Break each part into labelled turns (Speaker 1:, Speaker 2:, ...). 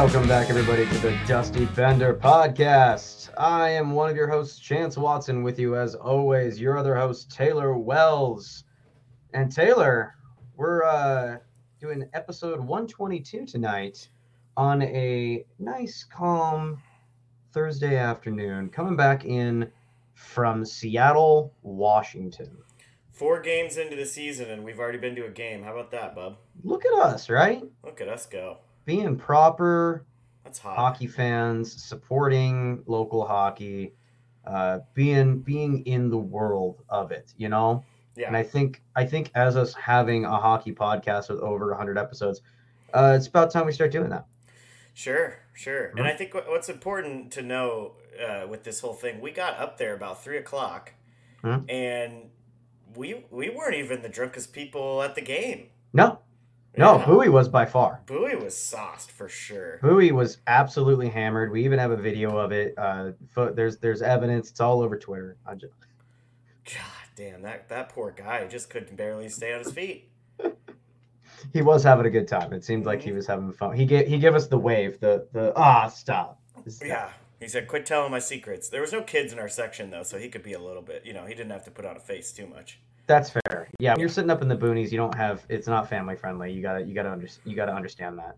Speaker 1: Welcome back, everybody, to the Dusty Bender podcast. I am one of your hosts, Chance Watson, with you as always. Your other host, Taylor Wells. And Taylor, we're uh, doing episode 122 tonight on a nice, calm Thursday afternoon, coming back in from Seattle, Washington.
Speaker 2: Four games into the season, and we've already been to a game. How about that, bub?
Speaker 1: Look at us, right?
Speaker 2: Look at us go.
Speaker 1: Being proper, hockey fans, supporting local hockey, uh, being being in the world of it, you know. Yeah. And I think I think as us having a hockey podcast with over 100 episodes, uh, it's about time we start doing that.
Speaker 2: Sure, sure.
Speaker 1: Mm-hmm.
Speaker 2: And I think what's important to know uh, with this whole thing, we got up there about three o'clock,
Speaker 1: Mhm.
Speaker 2: and we we weren't even the drunkest people at the game.
Speaker 1: No, no,
Speaker 2: Yeah.
Speaker 1: Bowie was by far.
Speaker 2: Bowie was sauced for sure.
Speaker 1: Bowie was absolutely hammered. We even have a video of it. Uh, fo- there's there's evidence. It's all over Twitter. I just,
Speaker 2: God damn, that that poor guy just couldn't barely stay on his feet.
Speaker 1: he was having a good time. It seemed like he
Speaker 2: Mhm.
Speaker 1: was having fun. He gave he gave us the wave. The the ah stop. Stop.
Speaker 2: Yeah. He said, "Quit telling my secrets." There was no kids in our section though, so he could be a little bit. You know, he didn't have to put on a face too much.
Speaker 1: That's fair. Yeah, when you're sitting up in the boonies, you don't have. It's not family friendly. You gotta you gotta under, you gotta understand that.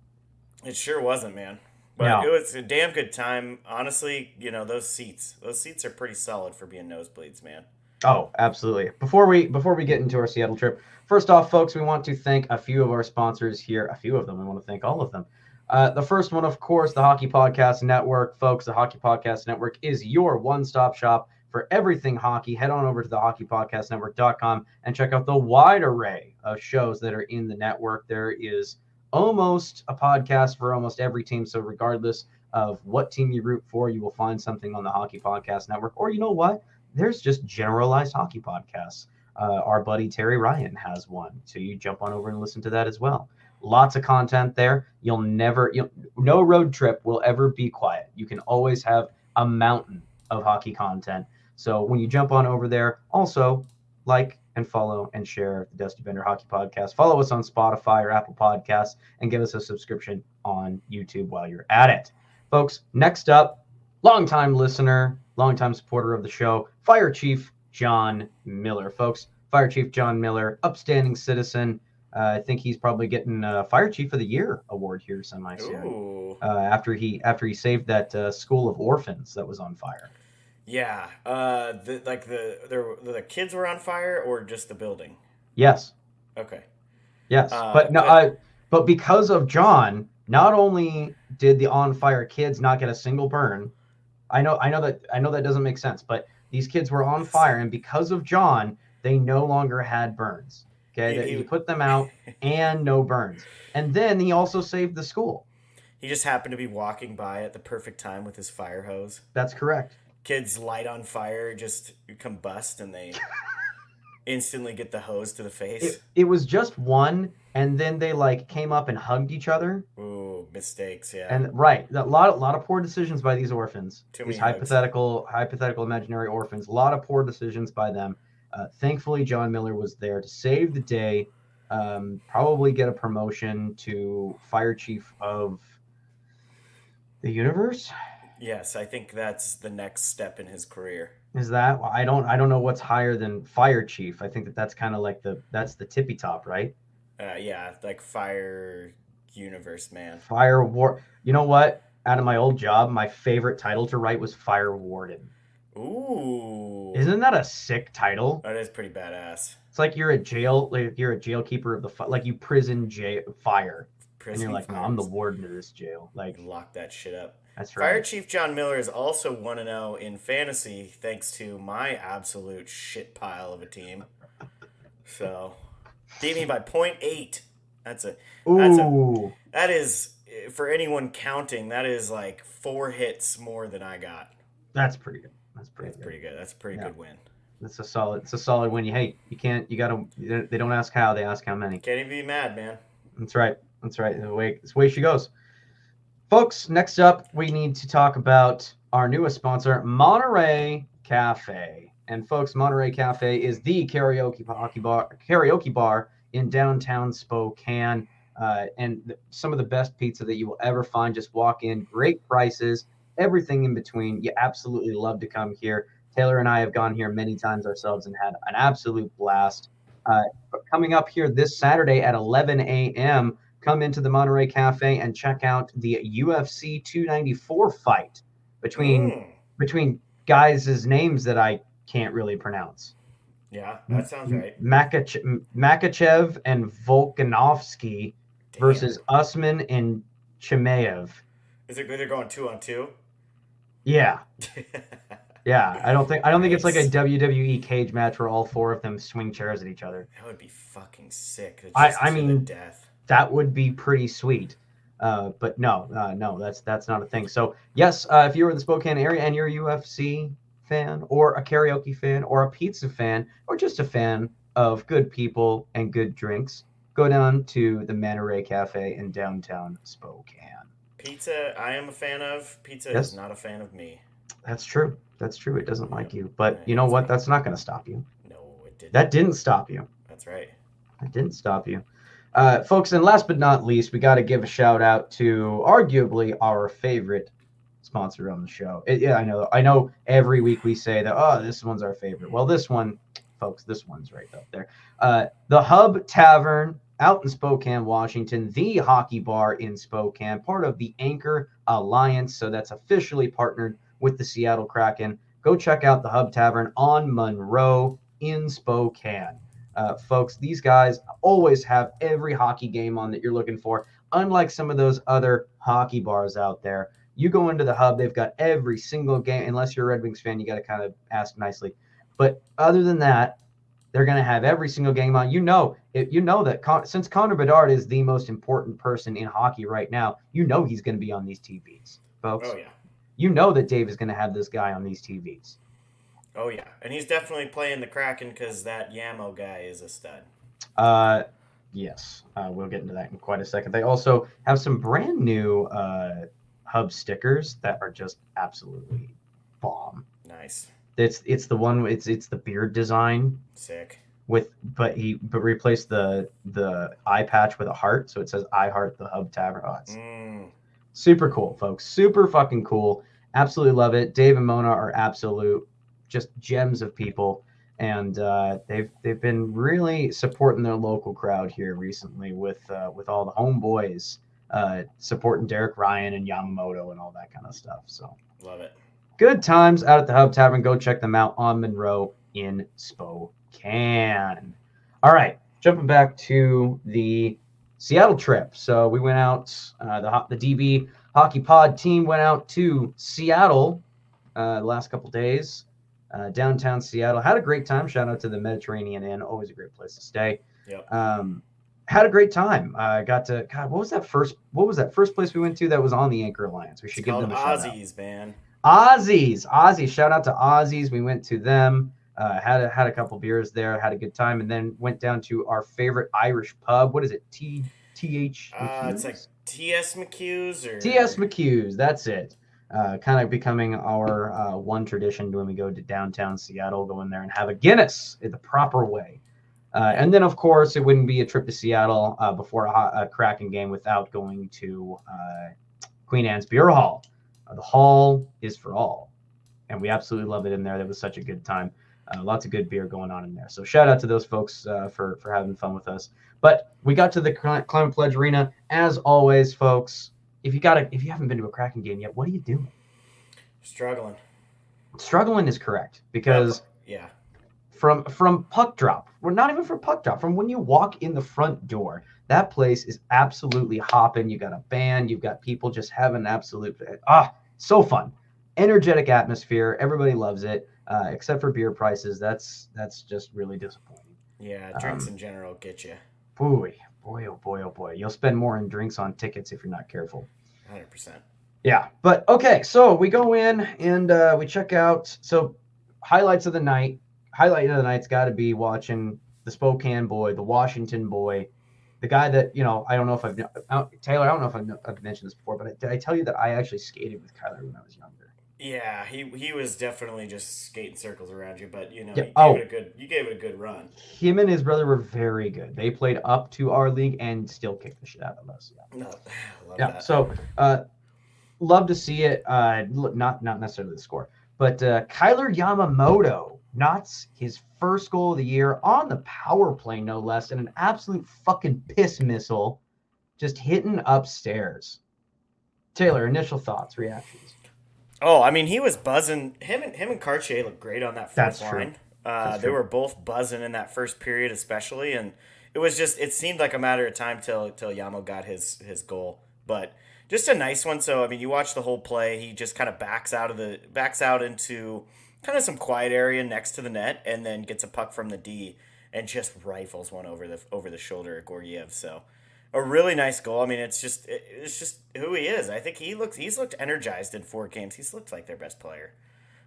Speaker 2: It sure wasn't, man. But
Speaker 1: No.
Speaker 2: it was a damn good time. Honestly, you know, those seats, those seats are pretty solid for being nosebleeds, man.
Speaker 1: Oh, absolutely. Before we before we get into our Seattle trip, first off, folks, we want to thank a few of our sponsors here. A few of them. We want to thank all of them. Uh, the first one, of course, the Hockey Podcast Network. Folks, the Hockey Podcast Network is your one-stop shop for everything hockey. Head on over to the hockeypodcastnetwork.com and check out the wide array of shows that are in the network. There is almost a podcast for almost every team. So regardless of what team you root for, you will find something on the Hockey Podcast Network. Or you know what? there's just generalized hockey podcasts. Uh, our buddy Terry Ryan has one, so you jump on over and listen to that as well. Lots of content there. You'll never, you'll, no road trip will ever be quiet. You can always have a mountain of hockey content. So when you jump on over there, also like and follow and share the Dusty Bender Hockey Podcast. Follow us on Spotify or Apple Podcasts, and give us a subscription on YouTube while you're at it, folks. Next up, longtime listener, longtime supporter of the show, Fire Chief John Miller. Folks, Fire Chief John Miller, upstanding citizen. Uh, I think he's probably getting a Fire Chief of the Year award here semi soon. Uh, after he after he saved that uh, school of orphans that was on fire.
Speaker 2: Yeah. Uh, the like the there the kids were on fire or just the building.
Speaker 1: Yes,
Speaker 2: Okay.
Speaker 1: yes,
Speaker 2: Uh,
Speaker 1: but no,
Speaker 2: but-
Speaker 1: uh, but because of John, not only did the on fire kids not get a single burn, I know I know that I know that doesn't make sense, but these kids were on fire, and because of John, they no longer had burns. Okay,
Speaker 2: He- he-
Speaker 1: he put them out and no burns, and then he also saved the school.
Speaker 2: He just happened to be walking by at the perfect time with his fire hose.
Speaker 1: That's correct.
Speaker 2: Kids light on fire, just combust, and they instantly get the hose to the face.
Speaker 1: It, it was just one, and then they like came up and hugged each other.
Speaker 2: Ooh, mistakes. Yeah.
Speaker 1: And right, a lot, a lot of poor decisions by these orphans.
Speaker 2: Too
Speaker 1: these
Speaker 2: many hugs.
Speaker 1: hypothetical, hypothetical imaginary orphans. A lot of poor decisions by them. Uh, thankfully, John Miller was there to save the day. Um, probably get a promotion to fire chief of the universe.
Speaker 2: Yes, I think that's the next step in his career.
Speaker 1: Is that I don't I don't know what's higher than fire chief. I think that that's kind of like the that's the tippy top, right?
Speaker 2: Uh, yeah, like fire universe man.
Speaker 1: Fire war. You know what? Out of my old job, my favorite title to write was fire warden.
Speaker 2: Ooh,
Speaker 1: Isn't that a sick title?
Speaker 2: that is pretty badass.
Speaker 1: It's like you're a jail, like you're a jail keeper of the fi- like you prison jail fire. And you're like, no, I'm the warden of this jail. Like,
Speaker 2: lock that shit up.
Speaker 1: That's right.
Speaker 2: Fire Chief John Miller is also 1 0 in fantasy thanks to my absolute shit pile of a team. So, beat me by 0.8. That's a. That's a,
Speaker 1: Ooh,
Speaker 2: that is, eh, for anyone counting, that is like four hits more than I got.
Speaker 1: that's pretty good. That's pretty
Speaker 2: That's
Speaker 1: good.
Speaker 2: pretty good. That's a pretty
Speaker 1: Yeah.
Speaker 2: good win.
Speaker 1: That's a solid. It's a solid win. You hey, you can't. You gotta. They don't ask how. They ask how many.
Speaker 2: Can't even be mad, man.
Speaker 1: That's right. That's right. The way, it's the way she goes. Folks, next up, we need to talk about our newest sponsor, Monterey Cafe. And folks, Monterey Cafe is the karaoke bar, karaoke bar in downtown Spokane. Uh, and th- some of the best pizza that you will ever find. Just walk in, great prices, everything in between. You absolutely love to come here. Taylor and I have gone here many times ourselves and had an absolute blast. Uh, coming up here this Saturday at 11 a.m. Come into the Monterey Cafe and check out the UFC 294 fight between
Speaker 2: Mm.
Speaker 1: between guys' names that I can't really pronounce.
Speaker 2: Yeah, that sounds right.
Speaker 1: Makach- Makhachev and Volkanovski
Speaker 2: Damn.
Speaker 1: versus Usman and Chimaev.
Speaker 2: Is it good they're going two on two?
Speaker 1: Yeah, yeah. I don't think I don't think it's like a WWE cage match where all four of them swing chairs at each other.
Speaker 2: That would be fucking sick.
Speaker 1: I- I mean-
Speaker 2: death.
Speaker 1: That would be pretty sweet. Uh, but no, uh, no, that's that's not a thing. So yes, uh, if you're in the Spokane area and you're a UFC fan or a karaoke fan or a pizza fan or just a fan of good people and good drinks, go down to the Monterey Cafe in downtown Spokane.
Speaker 2: Pizza, I am a fan of. Pizza
Speaker 1: Yes.
Speaker 2: is not a fan of me.
Speaker 1: That's true. That's true. It doesn't like you, but you know what? That's not going to stop you.
Speaker 2: No, it didn't.
Speaker 1: That didn't stop you.
Speaker 2: That's right.
Speaker 1: That didn't stop you. Uh, folks, and last but not least, we got to give a shout out to arguably our favorite sponsor on the show. It- yeah, I know. I know every week we say that, oh, this one's our favorite. Well, this one, folks, this one's right up there. Uh, the Hub Tavern out in Spokane, Washington, the hockey bar in Spokane, part of the Anchor Alliance. So that's officially partnered with the Seattle Kraken. Go check out the Hub Tavern on Monroe in Spokane. Uh, folks, these guys always have every hockey game on that you're looking for. Unlike some of those other hockey bars out there, you go into the hub, they've got every single game. Unless you're a Red Wings fan, you got to kind of ask nicely. But other than that, they're going to have every single game on. You know, you know that Con- since Connor Bedard is the most important person in hockey right now, you know he's going to be on these TVs, folks.
Speaker 2: Oh yeah.
Speaker 1: You know that Dave is going to have this guy on these TVs.
Speaker 2: Oh yeah. And he's definitely playing the Kraken because that Yamo guy is a stud.
Speaker 1: Uh, yes, uh, we'll get into that in quite a second. They also have some brand new uh, hub stickers that are just absolutely bomb.
Speaker 2: Nice.
Speaker 1: It's it's the one it's it's the beard design
Speaker 2: Sick.
Speaker 1: with but he but replaced the the eye patch with a heart, so it says I heart the hub tavern. Oh,
Speaker 2: Mm.
Speaker 1: super cool, folks. Super fucking cool. Absolutely love it. Dave and Mona are absolute just gems of people, and uh, they've they've been really supporting their local crowd here recently with uh, with all the homeboys uh, supporting Derek Ryan and Yamamoto and all that kind of stuff. So
Speaker 2: Love it.
Speaker 1: good times out at the Hub Tavern. Go check them out on Monroe in Spokane. All right, jumping back to the Seattle trip. So we went out. Uh, the the DB hockey pod team went out to Seattle uh, the last couple days. Uh, downtown Seattle had a great time. Shout out to the Mediterranean Inn, always a great place to stay.
Speaker 2: Yep.
Speaker 1: Um, had a great time. I uh, got to God. What was that first? What was that first place we went to that was on the Anchor Alliance? We should
Speaker 2: It's
Speaker 1: give them a shout out.
Speaker 2: Aussies, man.
Speaker 1: Aussies, Aussies. Shout out to Aussies. We went to them. Uh, had a, had a couple beers there. Had a good time, and then went down to our favorite Irish pub. What is it? T T H.
Speaker 2: Uh, it's like T.S. McHugh's or
Speaker 1: T.S. McHugh's. That's it. Uh, kind of becoming our uh, one tradition when we go to downtown Seattle, go in there and have a Guinness in the proper way. Uh, and then, of course, it wouldn't be a trip to Seattle uh, before a, a Kraken game without going to uh, Queen Anne's Beer Hall. Uh, the hall is for all, and we absolutely love it in there. That was such a good time. Lots of good beer going on in there. So shout out to those folks for for having fun with us. But we got to the Climate Pledge Arena as always, folks. If you got to if you haven't been to a Kraken game yet, what are you doing?
Speaker 2: struggling
Speaker 1: Struggling is correct because
Speaker 2: yeah,
Speaker 1: from from puck drop, we're not even from puck drop. From when you walk in the front door, that place is absolutely hopping. You got a band, you've got people just having absolute ah, so fun, energetic atmosphere. Everybody loves it, uh, except for beer prices. That's that's just really disappointing.
Speaker 2: Yeah, drinks um, in general get you.
Speaker 1: Boy, boy, oh boy, oh boy. You'll spend more in drinks on tickets if you're not careful.
Speaker 2: 100%.
Speaker 1: Yeah, but okay, so we go in and uh, we check out. So highlights of the night. Highlight of the night's got to be watching the Spokane boy, the Washington boy, the guy that you know. I don't know if I've Taylor. I don't know if I've, I've mentioned this before, but I, did I tell you that I actually skated with Kyler when I was younger?
Speaker 2: Yeah, he he was definitely just skating circles around you, but you know,
Speaker 1: Yeah,
Speaker 2: you gave
Speaker 1: oh.
Speaker 2: it a good you gave it a good run.
Speaker 1: Him and his brother were very good. They played up to our league and still kicked the shit out of us. Yeah.
Speaker 2: No,
Speaker 1: yeah
Speaker 2: that.
Speaker 1: so uh love to see it uh not not necessarily the score but uh kyler yamamoto knots his first goal of the year on the power play no less and an absolute fucking piss missile just hitting upstairs taylor initial thoughts reactions
Speaker 2: Oh, I mean, he was buzzing. Him and him and Cartier looked great on that first
Speaker 1: That's true.
Speaker 2: line. Uh, they
Speaker 1: true.
Speaker 2: were both buzzing in that first period, especially, and it was just it seemed like a matter of time till till Yamo got his his goal, but just a nice one. So I mean, you watch the whole play. He just kind of backs out of the backs out into kind of some quiet area next to the net, and then gets a puck from the D and just rifles one over the over the shoulder at Georgiev. So a really nice goal. I mean, it's just it's just who he is. I think he looks he's looked energized in four games. He's looked like their best player.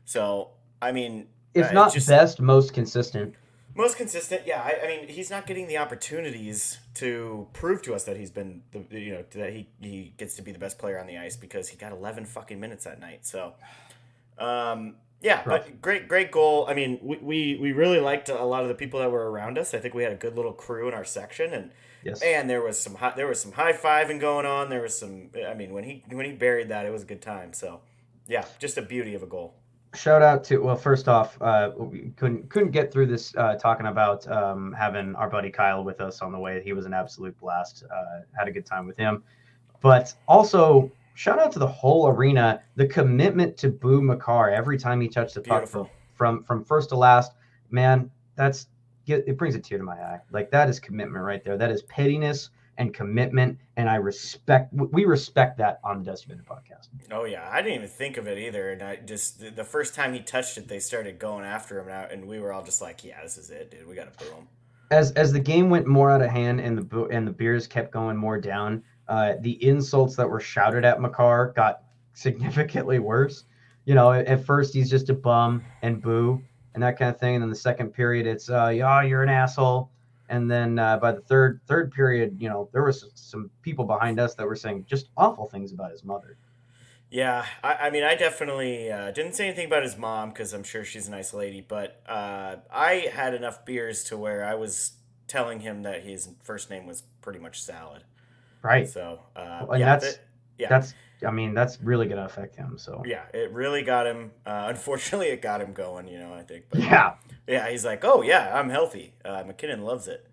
Speaker 2: So I mean,
Speaker 1: if
Speaker 2: uh,
Speaker 1: not
Speaker 2: just
Speaker 1: best most consistent
Speaker 2: most consistent. Yeah, I, I mean, he's not getting the opportunities to prove to us that he's been the you know that he he gets to be the best player on the ice because he got 11 fucking minutes that night. So, um. Yeah, but great, great goal. I mean, we, we, we really liked a lot of the people that were around us. I think we had a good little crew in our section, and
Speaker 1: yes
Speaker 2: and there was some high, there was some high fiving going on. There was some. I mean, when he when he buried that, it was a good time. So, yeah, just a beauty of a goal.
Speaker 1: shout out to well first off uh we couldn't couldn't get through this uh talking about um having our buddy kyle with us on the way he was an absolute blast uh had a good time with him but also shout out to the whole arena the commitment to boo Makar every time he touched the puck from,
Speaker 2: Beautiful.
Speaker 1: from from first to last man that's get it brings a tear to my eye like that is commitment right there that is pettiness and commitment and i respect we respect that on the dusty Bender podcast
Speaker 2: Oh yeah, I didn't even think of it either, and I just the- first time he touched it, they started going after him, and, I, and we were all just like, "Yeah, this is it, dude. We got to boo him."
Speaker 1: as as the game went more out of hand and the and the beers kept going more down, uh, the insults that were shouted at Makar got significantly worse. You know, at, at first he's just a bum and boo and that kind of thing, and then the second period it's uh, yeah, you're an asshole. And then uh, by the third third period, you know, there was some people behind us that were saying just awful things about his mother.
Speaker 2: Yeah, I, I mean, I definitely uh, didn't say anything about his mom because I'm sure she's a nice lady, but uh, I had enough beers to where I was telling him that his first name was pretty much salad.
Speaker 1: Right.
Speaker 2: So, uh,
Speaker 1: and
Speaker 2: yeah,
Speaker 1: that's
Speaker 2: that- yeah.
Speaker 1: that's I mean that's really gonna affect him. So
Speaker 2: yeah, it really got him. Uh, unfortunately, it got him going. You know, I think. But
Speaker 1: yeah,
Speaker 2: Yeah, he's like, oh yeah, I'm healthy. Uh, MacKinnon loves it.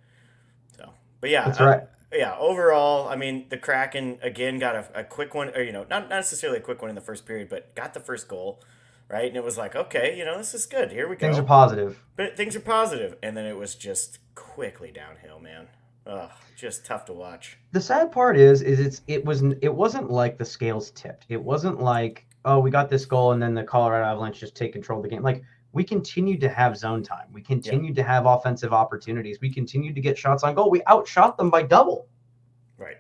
Speaker 2: So, but yeah,
Speaker 1: That's
Speaker 2: uh. Yeah, overall, I mean, the Kraken again got a, a quick one, or you know, not not necessarily a quick one in the first period, but got the first goal, right? And it was like, okay, you know, this is good. Here we go.
Speaker 1: things are positive.
Speaker 2: but things are positive, and then it was just quickly downhill, man. Ugh, just tough to watch.
Speaker 1: the sad part is is it's it was it wasn't like the scales tipped. It wasn't like oh we got this goal and then the colorado avalanche just take control of the game. Like we continued to have zone time. We continued to have offensive opportunities. We continued to get shots on goal. We outshot them by double.
Speaker 2: Right.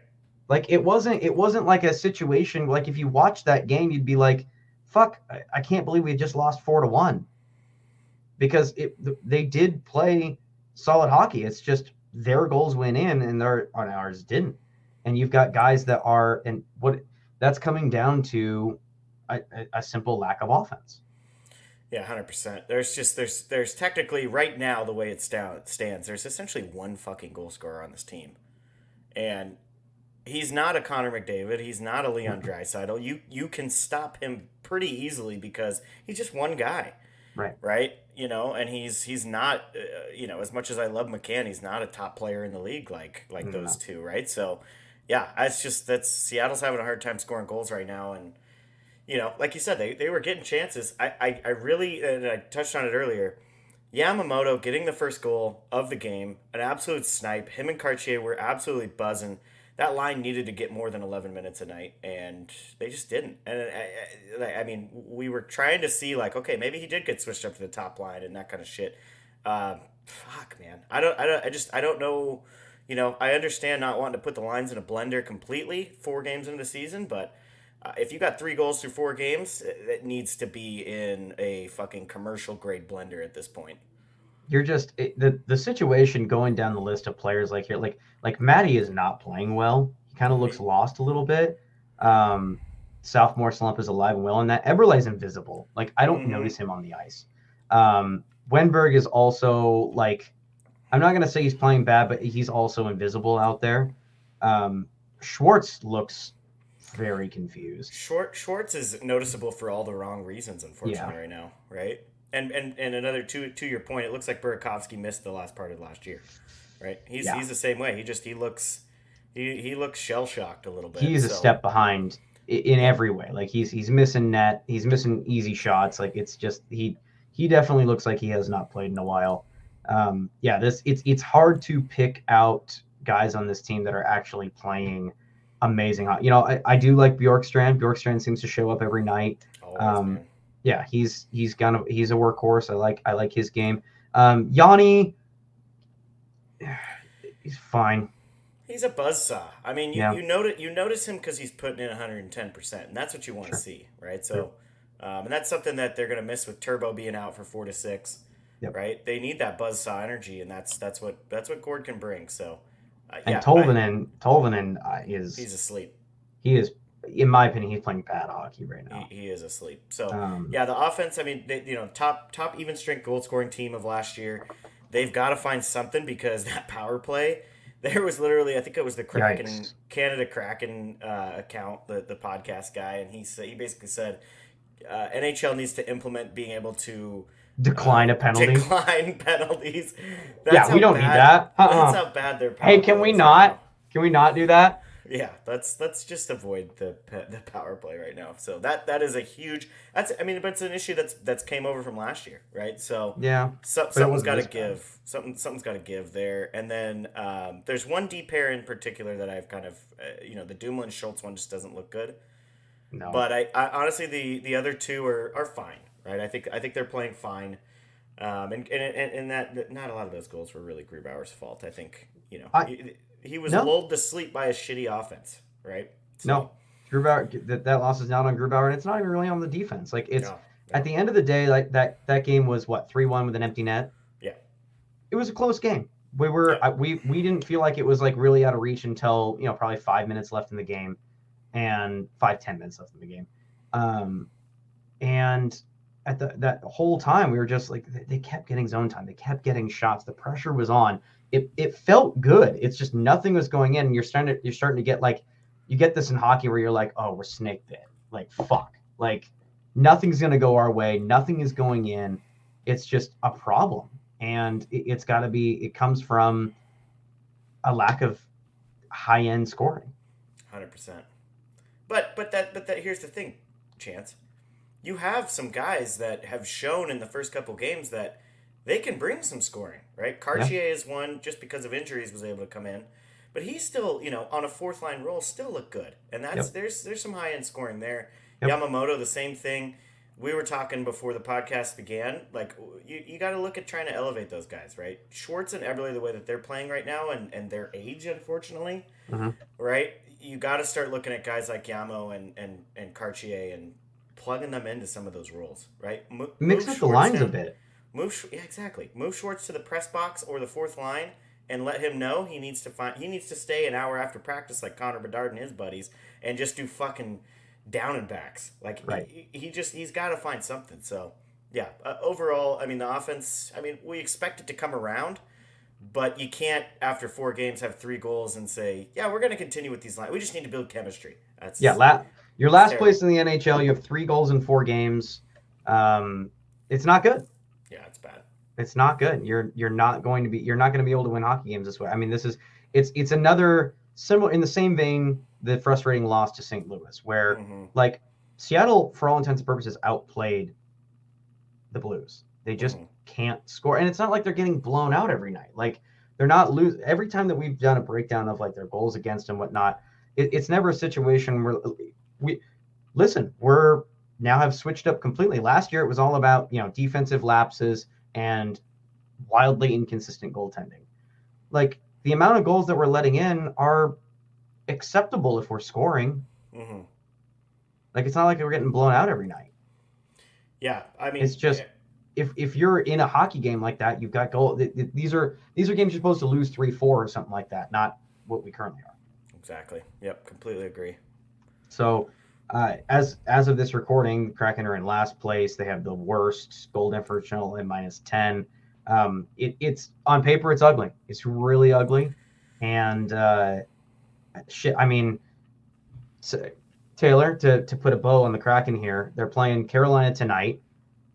Speaker 1: like it wasn't it wasn't like a situation like if you watched that game you'd be like fuck i, I can't believe we just lost four to one. Because it they did play solid hockey. It's just their goals went in and their on ours didn't and you've got guys that are and what that's coming down to a, a, simple lack of offense
Speaker 2: Yeah, hundred percent. There's just there's there's technically right now the way it sta- stands. There's essentially one fucking goal scorer on this team, and he's not a Connor McDavid. He's not a Leon Draisaitl. You you can stop him pretty easily because he's just one guy,
Speaker 1: right
Speaker 2: right? You know, and he's he's not uh, you know as much as I love McCann, he's not a top player in the league like like
Speaker 1: No.
Speaker 2: those two, right? So yeah, it's just that's Seattle's having a hard time scoring goals right now, and you know, like you said, they, they were getting chances. I, I, I really, and I touched on it earlier, Yamamoto getting the first goal of the game, an absolute snipe. Him and Cartier were absolutely buzzing. That line needed to get more than 11 minutes a night, and they just didn't. And I, I, I mean, we were trying to see like, okay, maybe he did get switched up to the top line and that kind of shit. Uh, fuck, man, I don't, I don't, I just, I don't know. You know, I understand not wanting to put the lines in a blender completely four games into the season, but uh, if you got three goals through four games, it needs to be in a fucking commercial grade blender at this point.
Speaker 1: You're just it, the the situation going down the list of players like here, like like Matty is not playing well. He kind of looks lost a little bit. Um, sophomore slump is alive and well in that. Eberle's invisible. Like I don't mm-hmm. notice him on the ice. Um, Wennberg is also like I'm not gonna say he's playing bad, but he's also invisible out there. Um, Schwartz looks very confused.
Speaker 2: Short Schwartz is noticeable for all the wrong reasons, unfortunately, yeah. right now, right? And and and another to to your point, it looks like Burakovsky missed the last part of last year, right? He's yeah. he's the same way. He just he looks he he looks shell shocked a little bit.
Speaker 1: He's so. a step behind in every way. Like he's he's missing net, he's missing easy shots. Like it's just he he definitely looks like he has not played in a while. Um, yeah, this it's it's hard to pick out guys on this team that are actually playing amazing. You know, I, I do like Bjorkstrand. Bjorkstrand seems to show up every night. um, yeah, he's he's gonna he's a workhorse. I like I like his game. Um, Yanni, he's fine.
Speaker 2: He's a buzzsaw. I mean, you, yeah. you notice you notice him because he's putting in 110 percent, and that's what you want to sure. see, right? So, um, and that's something that they're gonna miss with Turbo being out for four to six, yep. right? They need that buzzsaw energy, and that's that's what that's what Gourde can bring. So,
Speaker 1: uh, and yeah, Tolvanen, Tolvanen uh, is
Speaker 2: he's asleep.
Speaker 1: He is, in my opinion, he's playing bad hockey right now.
Speaker 2: He, he is asleep. So um, yeah, the offense. I mean, they, you know, top top even strength goal scoring team of last year. They've got to find something because that power play. There was literally, I think it was the Kraken Yikes. Canada Kraken uh, account, the the podcast guy, and he said he basically said uh, NHL needs to implement being able to
Speaker 1: decline a penalty.
Speaker 2: Decline penalties.
Speaker 1: That's yeah, we don't bad, need that.
Speaker 2: Uh-uh. That's how bad they're.
Speaker 1: Hey, can we not? Can we not do that?
Speaker 2: Yeah, let's let's just avoid the the power play right now. So that that is a huge. That's I mean, but it's an issue that's that's came over from last year, right? So
Speaker 1: yeah,
Speaker 2: so, something's got to give. Something something's got to give there. And then um, there's one D pair in particular that I've kind of uh, you know the Dumoulin Schultz one just doesn't look good. No. But I, I honestly the the other two are are fine right? I think I think they're playing fine. Um, and, and, and that not a lot of those goals were really Grubauer's fault. I think you know I, he, was no. lulled to sleep by a shitty offense, right?
Speaker 1: So, no, Grubauer that, that loss is not on Grubauer, and it's not even really on the defense. Like it's no, no. at the end of the day, like that that game was what three one with an empty net.
Speaker 2: Yeah,
Speaker 1: it was a close game. We were yeah. I, we we didn't feel like it was like really out of reach until you know probably five minutes left in the game, and five ten minutes left in the game, um, and at the that whole time we were just like they kept getting zone time. They kept getting shots. The pressure was on. It it felt good. It's just nothing was going in. And you're starting to you're starting to get like you get this in hockey where you're like oh we're snake bit. Like fuck. Like nothing's going to go our way. Nothing is going in. It's just a problem. And it, it's got to be it comes from a lack of high end scoring
Speaker 2: 100% but but that but that here's the thing chance you have some guys that have shown in the first couple games that they can bring some scoring, right? Cartier yeah. is one just because of injuries was able to come in, but he's still, you know, on a fourth line role still look good, and that's yep. there's there's some high end scoring there. Yep. Yamamoto, the same thing. We were talking before the podcast began. Like you, you got to look at trying to elevate those guys, right? Schwartz and Eberle, the way that they're playing right now, and and their age, unfortunately, mm-hmm. right? You got to start looking at guys like Yamo and and and Cartier and plugging them into some of those roles, right?
Speaker 1: Mo- Mix up the lines down, a bit.
Speaker 2: Move, yeah, exactly. Move Schwartz to the press box or the fourth line, and let him know he needs to find. He needs to stay an hour after practice, like Connor Bedard and his buddies, and just do fucking down and backs. Like right. he, he just he's got to find something. So yeah, uh, overall, I mean the offense. I mean we expect it to come around, but you can't after four games have three goals and say, yeah, we're going to continue with these lines. We just need to build chemistry. That's
Speaker 1: yeah. La- your last place in the NHL, you have three goals in four games. Um, it's not good.
Speaker 2: Yeah, it's bad.
Speaker 1: It's not good. You're you're not going to be you're not going to be able to win hockey games this way. I mean, this is it's it's another similar in the same vein the frustrating loss to St. Louis, where mm-hmm. like Seattle, for all intents and purposes, outplayed the Blues. They just
Speaker 2: Mhm.
Speaker 1: can't score. And it's not like they're getting blown out every night. Like they're not lose every time that we've done a breakdown of like their goals against and whatnot. It, it's never a situation where we listen. We're now have switched up completely. Last year it was all about you know defensive lapses and wildly inconsistent goaltending. Like the amount of goals that we're letting in are acceptable if we're scoring.
Speaker 2: hmm
Speaker 1: Like it's not like we're getting blown out every night.
Speaker 2: Yeah, I mean,
Speaker 1: It's just- if if you're in a hockey game like that, you've got goal. th- th- These are these are games you're supposed to lose three four or something like that, not what we currently are.
Speaker 2: exactly. Yep, completely agree.
Speaker 1: So uh, as as of this recording, Kraken are in last place. They have the worst goal differential at minus ten. Um, it, it's on paper, it's ugly. It's really ugly, and uh, shit. I mean, so, Taylor to to put a bow on the Kraken here. They're playing Carolina tonight.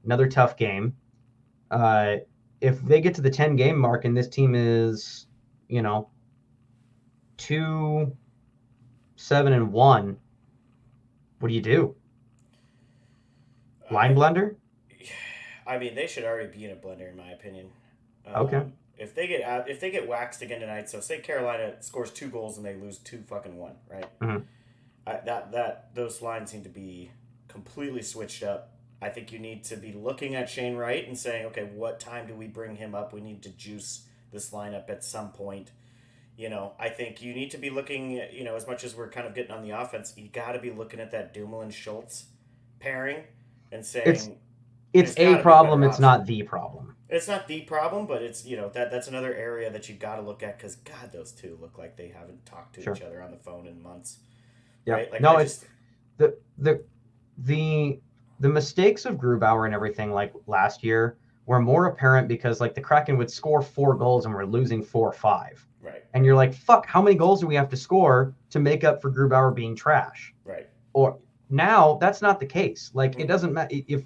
Speaker 1: Another tough game. Uh, if they get to the ten game mark and this team is, you know, two, seven and one what do you do? Line blender?
Speaker 2: I mean, they should already be in a blender, in my opinion.
Speaker 1: Okay.
Speaker 2: Um, If they get out, if they get waxed again tonight, so say Carolina scores two goals and they lose two fucking one, right?
Speaker 1: Mhm.
Speaker 2: I, that that those lines seem to be completely switched up. I think you need to be looking at Shane Wright and saying, okay, what time do we bring him up? We need to juice this lineup at some point. You know, I think you need to be looking. You know, as much as we're kind of getting on the offense, you got to be looking at that Dumoulin Schultz pairing and saying
Speaker 1: It's- It's a problem, it's not the problem.
Speaker 2: it's not the problem, but it's you know that that's another area that you've got to look at because God, those two look like they haven't talked to
Speaker 1: Sure.
Speaker 2: each other on the phone in months.
Speaker 1: Yeah.
Speaker 2: Right? Like,
Speaker 1: no,
Speaker 2: I
Speaker 1: it's
Speaker 2: just-
Speaker 1: the the the the mistakes of Grubauer and everything like last year were more apparent because like the Kraken would score four goals and we're losing four or five.
Speaker 2: Right,
Speaker 1: And you're like, fuck, how many goals do we have to score to make up for Grubauer being trash?
Speaker 2: right,
Speaker 1: Or now that's not the case. Like it
Speaker 2: Mhm.
Speaker 1: doesn't matter if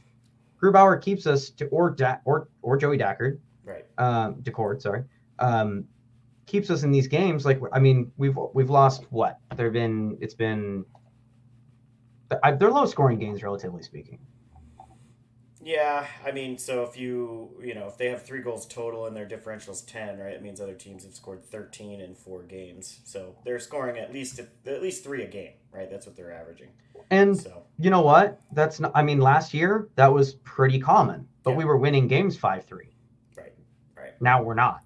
Speaker 1: Grubauer keeps us to or da- or or Joey Dackard
Speaker 2: right.
Speaker 1: um, Daccord, sorry, um, keeps us in these games. Like, I mean, we've we've lost what? There've been it's been I- they're low scoring games, relatively speaking.
Speaker 2: Yeah, I mean, so if you you know if they have three goals total and their differential's ten, right? It means other teams have scored thirteen in four games, so they're scoring at least at least three a game, right? That's what they're averaging.
Speaker 1: And
Speaker 2: So
Speaker 1: you know what? That's not. I mean, last year that was pretty common, but
Speaker 2: Yeah.
Speaker 1: we were winning games five three.
Speaker 2: right, right.
Speaker 1: Now we're not.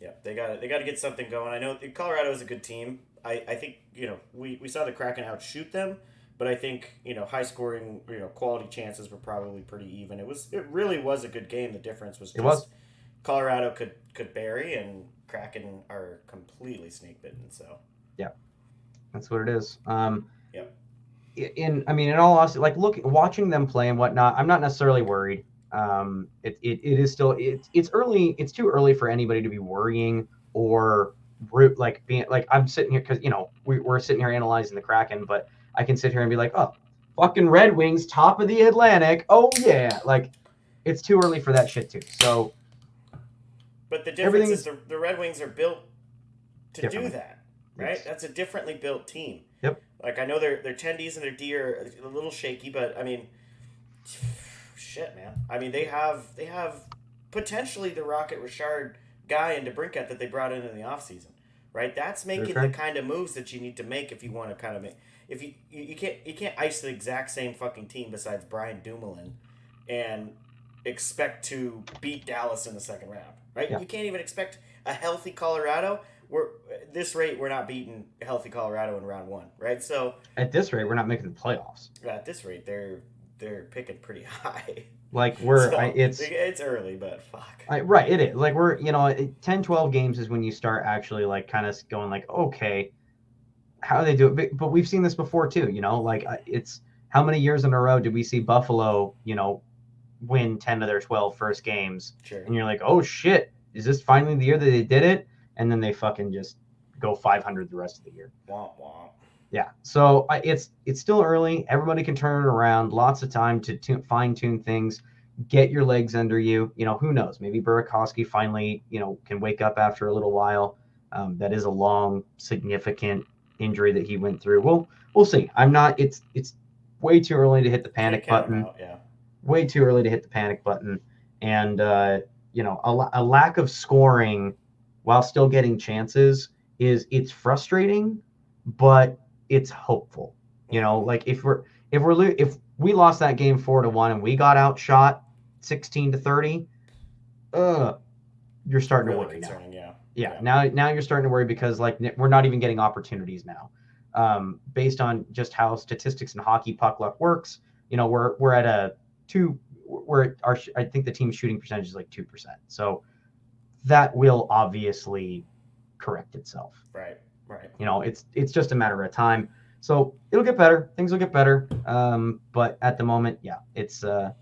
Speaker 2: Yeah, they got they got to get something going. I know Colorado is a good team. I, I think you know we, we saw the Kraken outshoot them, but I think you know high scoring you know quality chances were probably pretty even. It was it really was a good game. The difference was just
Speaker 1: It was.
Speaker 2: Colorado could could bury and Kraken are completely snake bitten. So yeah,
Speaker 1: That's what it is. Um,
Speaker 2: Yep.
Speaker 1: i- In, I mean, in all honesty, like look, watching them play and whatnot, I'm not necessarily worried. Um, it, it, it is still, it's, it's early. It's too early for anybody to be worrying or root like being like I'm sitting here because you know we, we're sitting here analyzing the Kraken, but I can sit here and be like, oh, fucking Red Wings, top of the Atlantic. Oh yeah, like it's too early for that shit too. So
Speaker 2: But the difference is the, the Ed Wings are built to do that, right?
Speaker 1: Yes.
Speaker 2: That's a differently built team.
Speaker 1: Yep.
Speaker 2: Like I know their their tendies and their D are a little shaky, but I mean, shit, man. I mean they have they have potentially the Rocket Richard guy and DeBrincat that they brought in in the offseason, right? That's making
Speaker 1: Okay.
Speaker 2: the kind of moves that you need to make if you want to kind of make. If you, you you can't you can't ice the exact same fucking team besides Brian Dumoulin, and expect to beat Dallas in the second round, right?
Speaker 1: Yeah.
Speaker 2: You can't even expect a healthy Colorado. We're at this rate, we're not beating healthy Colorado in round one, right? So
Speaker 1: at this rate, we're not making the playoffs.
Speaker 2: at this rate, they're they're picking pretty high.
Speaker 1: Like we're,
Speaker 2: So,
Speaker 1: I, it's.
Speaker 2: it's early, but fuck.
Speaker 1: I, right, it is. Like we're, you know, it- 10, 12 games is when you start actually like kind of going like, okay, how they do it? But, but we've seen this before too, you know, like it's how many years in a row did we see Buffalo, you know, win 10 of their 12 first games?
Speaker 2: Sure.
Speaker 1: And you're like, oh shit, is this finally the year that they did it? And then they fucking just go 500 the rest of the year.
Speaker 2: Womp womp.
Speaker 1: Yeah. So I, it's it's still early. Everybody can turn it around. Lots of time to tu- fine tune things. Get your legs under you. You know who knows? Maybe Burakovsky finally you know can wake up after a little while. Um, that is a long, significant injury that he went through. We'll we'll see. I'm not. It's it's way too early to hit the panic
Speaker 2: Can't count 'em
Speaker 1: button.
Speaker 2: out, Yeah.
Speaker 1: Way too early to hit the panic button. and uh, you know a, a lack of scoring while still getting chances is it's frustrating, but it's hopeful. You know, like if we're if we're lo- if we lost that game four to one and we got outshot sixteen to thirty, uh, you're starting
Speaker 2: Really
Speaker 1: to worry now.
Speaker 2: concerning, yeah.
Speaker 1: Yeah,
Speaker 2: Yeah.
Speaker 1: now now you're starting to worry because like we're not even getting opportunities now, um, based on just how statistics and hockey puck luck works. You know, we're we're at a two. We're at our I think the team's shooting percentage is like two percent. So that will obviously correct itself.
Speaker 2: Right, right.
Speaker 1: You know, it's it's just a matter of time. So it'll get better. Things will get better. Um, but at the moment, yeah, it's a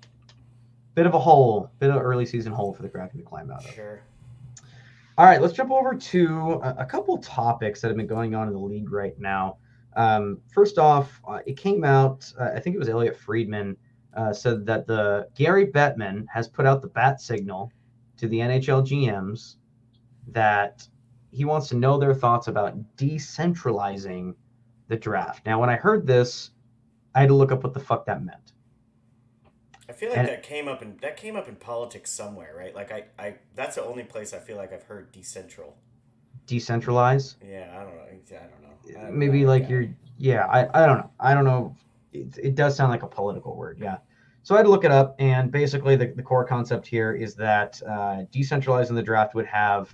Speaker 1: bit of a hole, bit of early season hole for the Kraken to climb out of.
Speaker 2: Sure.
Speaker 1: All right, let's jump over to a, couple topics that have been going on in the league right now. Um, first off, uh, it came out, uh, I think it was Elliotte Friedman uh, said that the Gary Bettman has put out the bat signal to the NHL GMs that he wants to know their thoughts about decentralizing the draft. Now, when I heard this, I had to look up what the fuck that meant.
Speaker 2: I feel like
Speaker 1: And-
Speaker 2: that came up in that came up in politics somewhere, right? Like I, I that's the only place I feel like I've heard decentral.
Speaker 1: Decentralize?
Speaker 2: Yeah, I don't know. I don't know. I-
Speaker 1: maybe
Speaker 2: I-
Speaker 1: like
Speaker 2: yeah.
Speaker 1: you're yeah I, I don't know i don't know it, it does sound like a political word yeah so i had to look it up and basically the, the core concept here is that uh, decentralizing the draft would have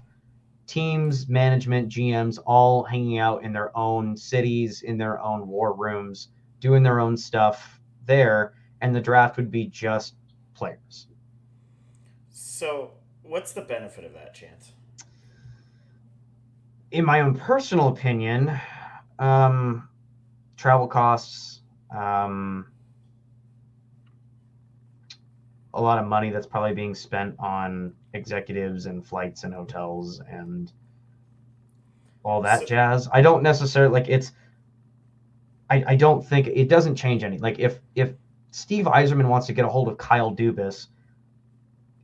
Speaker 1: teams management gms all hanging out in their own cities in their own war rooms doing their own stuff there and the draft would be just players
Speaker 2: So, what's the benefit of that chance?
Speaker 1: in my own personal opinion, um, travel costs, um, a lot of money that's probably being spent on executives and flights and hotels and all that
Speaker 2: So-
Speaker 1: jazz. I don't necessarily like it's. I, I don't think it doesn't change any. Like if if Steve Yzerman wants to get a hold of Kyle Dubas,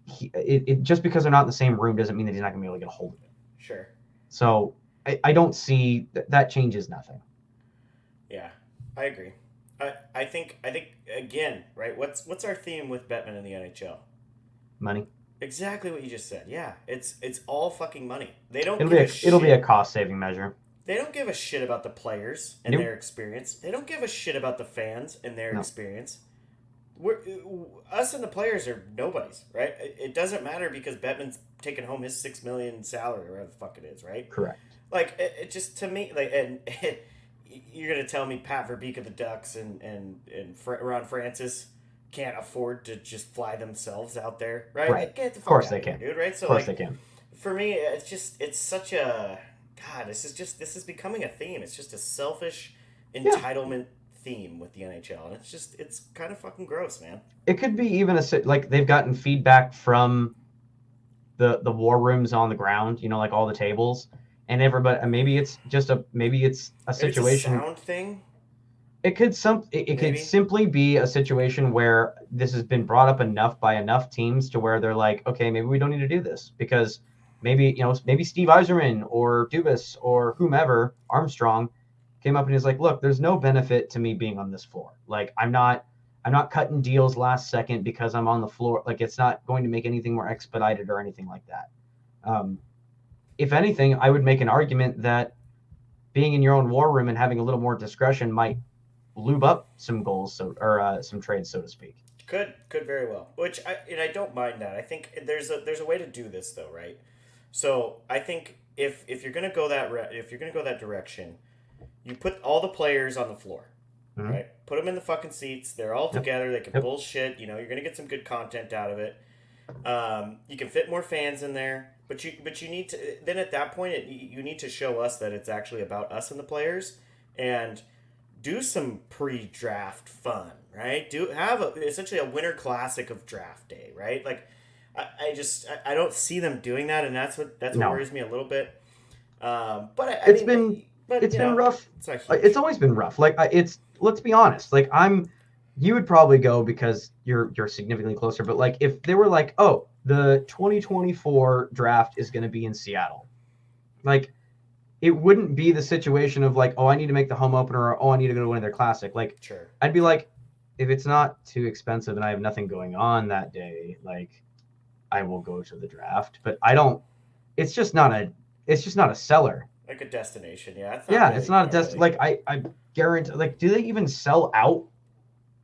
Speaker 1: he, it, it just because they're not in the same room doesn't mean that he's not gonna be able to get a hold of him.
Speaker 2: Sure.
Speaker 1: So I, I don't see th- that changes nothing.
Speaker 2: Yeah, I agree. I, I think I think again, right? What's what's our theme with Bettman in the NHL?
Speaker 1: Money.
Speaker 2: Exactly what you just said. Yeah, it's it's all fucking money. They don't.
Speaker 1: It'll
Speaker 2: give
Speaker 1: be a,
Speaker 2: a
Speaker 1: it'll be a cost saving measure.
Speaker 2: They don't give a shit about the players and
Speaker 1: Nope.
Speaker 2: their experience. They don't give a shit about the fans and their
Speaker 1: No.
Speaker 2: experience. We're uh, us and the players are nobodies, right? It, doesn't matter because Bettman's taking home his six million salary, or whatever the fuck it is, right?
Speaker 1: Correct.
Speaker 2: Like it, it just to me, like, and you're gonna tell me Pat Verbeek of the Ducks and and and Ron Francis can't afford to just fly themselves out there, right?
Speaker 1: Right.
Speaker 2: Like, the
Speaker 1: Of course they
Speaker 2: here,
Speaker 1: can.
Speaker 2: dude. Right? So
Speaker 1: Of course
Speaker 2: like,
Speaker 1: they can.
Speaker 2: for me it's just it's such a god this is just this is becoming a theme it's just a selfish entitlement theme with the nhl and it's just it's kind of fucking gross man
Speaker 1: It could be even a like they've gotten feedback from the the war rooms on the ground. You know, like all the tables and everybody. and Maybe it's just a maybe it's a
Speaker 2: Maybe it's
Speaker 1: situation.
Speaker 2: a sound thing
Speaker 1: It could some it, it could simply be a situation where this has been brought up enough by enough teams to where they're like, okay, maybe we don't need to do this because maybe you know maybe Steve Yzerman or Dubas or whomever Armstrong came up and he's like, look, there's no benefit to me being on this floor. Like I'm not I'm not cutting deals last second because I'm on the floor. Like it's not going to make anything more expedited or anything like that. Um, if anything, I would make an argument that being in your own war room and having a little more discretion might lube up some goals so or uh, some trades so to speak
Speaker 2: could could very well which i and i don't mind that i think there's a there's a way to do this though right so i think if if you're gonna go that re- if you're gonna go that direction you put all the players on the floor
Speaker 1: Mhm.
Speaker 2: right put them in the fucking seats they're all
Speaker 1: Yep.
Speaker 2: together they can
Speaker 1: Yep.
Speaker 2: bullshit you know you're gonna get some good content out of it um, you can fit more fans in there but you but you need to then at that point it, you need to show us that it's actually about us and the players and do some pre-draft fun, right? Do have a, essentially a winter classic of draft day, right? Like, I, I just I, I don't see them doing that, and that's what that's what
Speaker 1: No.
Speaker 2: worries me a little bit. Um, but I, I
Speaker 1: It's
Speaker 2: mean,
Speaker 1: been-
Speaker 2: but,
Speaker 1: it's been
Speaker 2: know,
Speaker 1: rough
Speaker 2: It's
Speaker 1: Uh, it's always been rough like it's let's be honest like i'm you would probably go because you're you're significantly closer but like if they were like oh the 2024 draft is going to be in seattle like it wouldn't be the situation of like oh i need to make the home opener or oh i need to go to one of their classic like
Speaker 2: sure.
Speaker 1: i'd be like if it's not too expensive and i have nothing going on that day like I will go to the draft, but I don't. It's just not a. It's just not a seller.
Speaker 2: Like a destination, yeah. It's
Speaker 1: yeah,
Speaker 2: really-
Speaker 1: it's not a dest. Like I, I guarantee. Like, do they even sell out